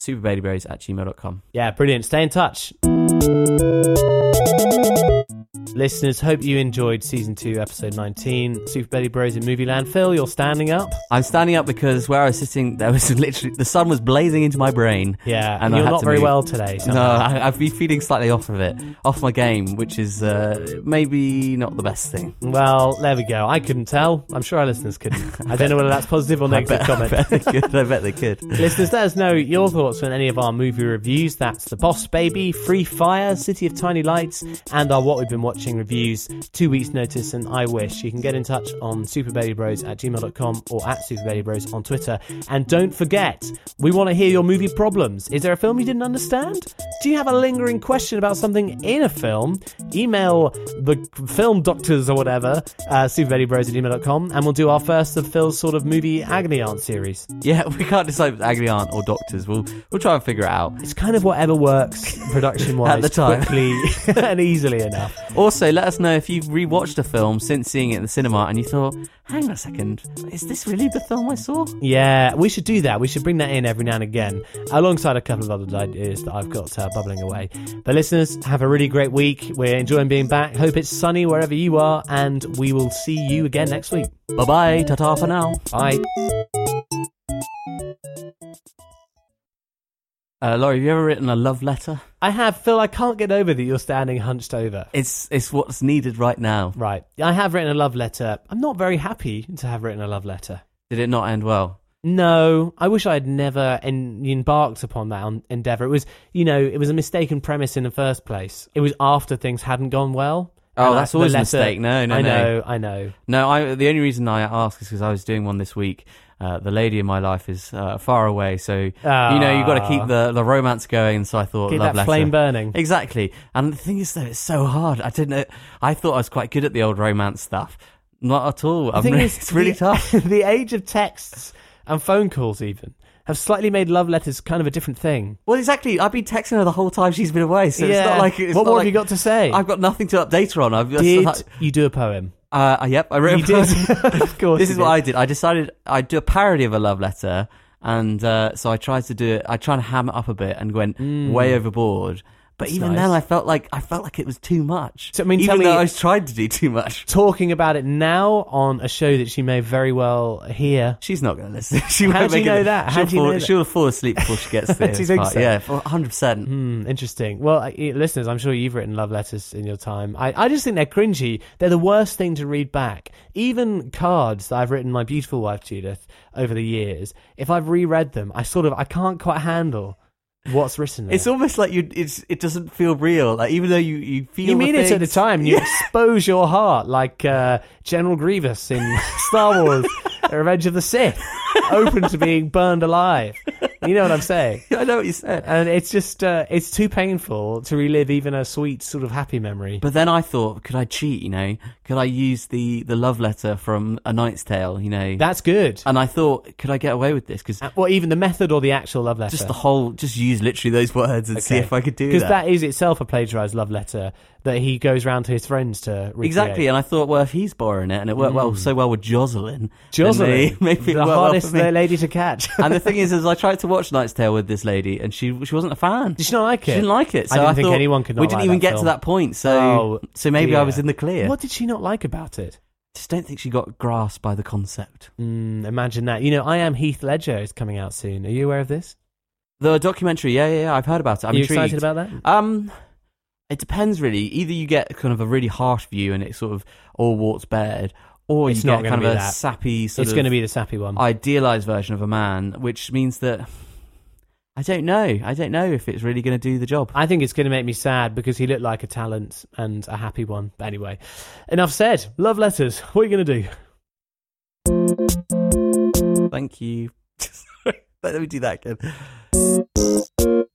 superbabybros at gmail.com. Yeah, brilliant. Stay in touch. Listeners, hope you enjoyed season two, episode 19, Super Baby Bros in Movie Land. Phil, you're standing up. I'm standing up because where I was sitting, there was literally the sun was blazing into my brain. Yeah, and I you're not very move. well today. No, somehow. I, I've been feeling slightly off of it, off my game, which is uh, maybe not the best thing. Well, there we go. I couldn't tell. I'm sure our listeners couldn't. I don't know whether that's positive or negative I bet, comment. I bet they could. I bet they could. Listeners, let us know your thoughts on any of our movie reviews. That's The Boss Baby, Free Fire, City of Tiny Lights, and our What We've Been Watching reviews, Two Weeks Notice, and I Wish. You can get in touch on superbabybros at gmail.com or at superbabybros on Twitter. And don't forget, we want to hear your movie problems. Is there a film you didn't understand? Do you have a lingering question about something in a film? Email the film doctors or whatever, uh, superbabybros at gmail.com, and we'll do our first of Phil's sort of movie agony aunt series. Yeah, we can't decide with agony aunt or doctors. We'll we'll try and figure it out. It's kind of whatever works production wise At the time. quickly and easily enough. Also, let us know if you've rewatched a film since seeing it in the cinema and you thought, hang on a second, is this really the film I saw? Yeah, we should do that. We should bring that in every now and again, alongside a couple of other ideas that I've got uh, bubbling away. But listeners, have a really great week. We're enjoying being back. Hope it's sunny wherever you are, and we will see you again next week. Bye bye, ta ta for now. Bye. Uh, Laurie, have you ever written a love letter? I have, Phil. I can't get over that you're standing hunched over. It's it's what's needed right now. Right. I have written a love letter. I'm not very happy to have written a love letter. Did it not end well? No, I wish I had never en- embarked upon that en- endeavor. It was, you know, it was a mistaken premise in the first place. It was after things hadn't gone well. Oh, I- that's the always a letter- mistake. No, no, I no. know, I know. No, I. The only reason I ask is because I was doing one this week. Uh, the lady in my life is uh, far away, so you know you've got to keep the, the romance going. So I thought, Keep love that letter. flame burning. Exactly. And the thing is, though, it's so hard. I didn't. know I thought I was quite good at the old romance stuff. Not at all. Really, is, it's really the, tough. the age of texts and phone calls, even, have slightly made love letters kind of a different thing. Well, exactly. I've been texting her the whole time she's been away, so it's Yeah. not like it's What not more like- have you got to say? I've got nothing to update her on. I've just, Did you do a poem? Uh, yep, I wrote. You a did. of course. this you is what did. I did. I decided I'd do a parody of a love letter, and uh, so I tried to do it. I tried to ham it up a bit and went way overboard. But That's even nice. then, I felt like I felt like it was too much. So, I mean, even tell though me- I was trying to do too much. Talking about it now on a show that she may very well hear. She's not going to listen. She How do you make it- know that? How She'll do you fall, know that? She'll fall asleep before she gets there. Do you think so? Yeah, hundred percent. Hmm, interesting. Well, I- listeners, I'm sure you've written love letters in your time. I, I just think they're cringy. They're the worst thing to read back. Even cards that I've written my beautiful wife Judith over the years, if I've reread them, I sort of I can't quite handle What's written there? It's almost like you. It's it doesn't feel real. Like even though you you feel you mean it at the time. You expose your heart like uh, General Grievous in Star Wars: Revenge of the Sith, open to being burned alive. You know what I'm saying? I know what you said. And it's just uh, it's too painful to relive even a sweet sort of happy memory. But then I thought, could I cheat? You know, could I use the the love letter from A Knight's Tale? You know, That's good. and I thought, could I get away with this? Because Well, even the method or the actual love letter. just the whole, just use literally those words and see if I could do that. because that is itself a plagiarized love letter that he goes round to his friends to recreate. Exactly, and I thought, well, if he's borrowing it, and it worked well Mm. so well with Jocelyn, Jocelyn, may- maybe the hardest lady to catch. and the thing is, is I tried to watch Knight's Tale with this lady, and she she wasn't a fan. Did she not like it? She didn't like it. I So didn't think thought anyone could not We didn't like even get film. to that point, so Oh, so maybe I was in the clear. What did she not like about it? Just don't think she got grasped by the concept. Mm, imagine that. You know, I am Heath Ledger is coming out soon. Are you aware of this? The documentary, yeah, yeah, yeah I've heard about it. I'm Are you intrigued. excited about that? Um, it depends really. Either you get kind of a really harsh view and it's sort of all warts bared, or It's you not get kind of a that. sappy sort It's going to be the sappy one. idealized version of a man, which means that I don't know. I don't know if it's really going to do the job. I think it's going to make me sad because he looked like a talent and a happy one. But anyway, enough said. Love letters. What are you going to do? Thank you. Let me do that again.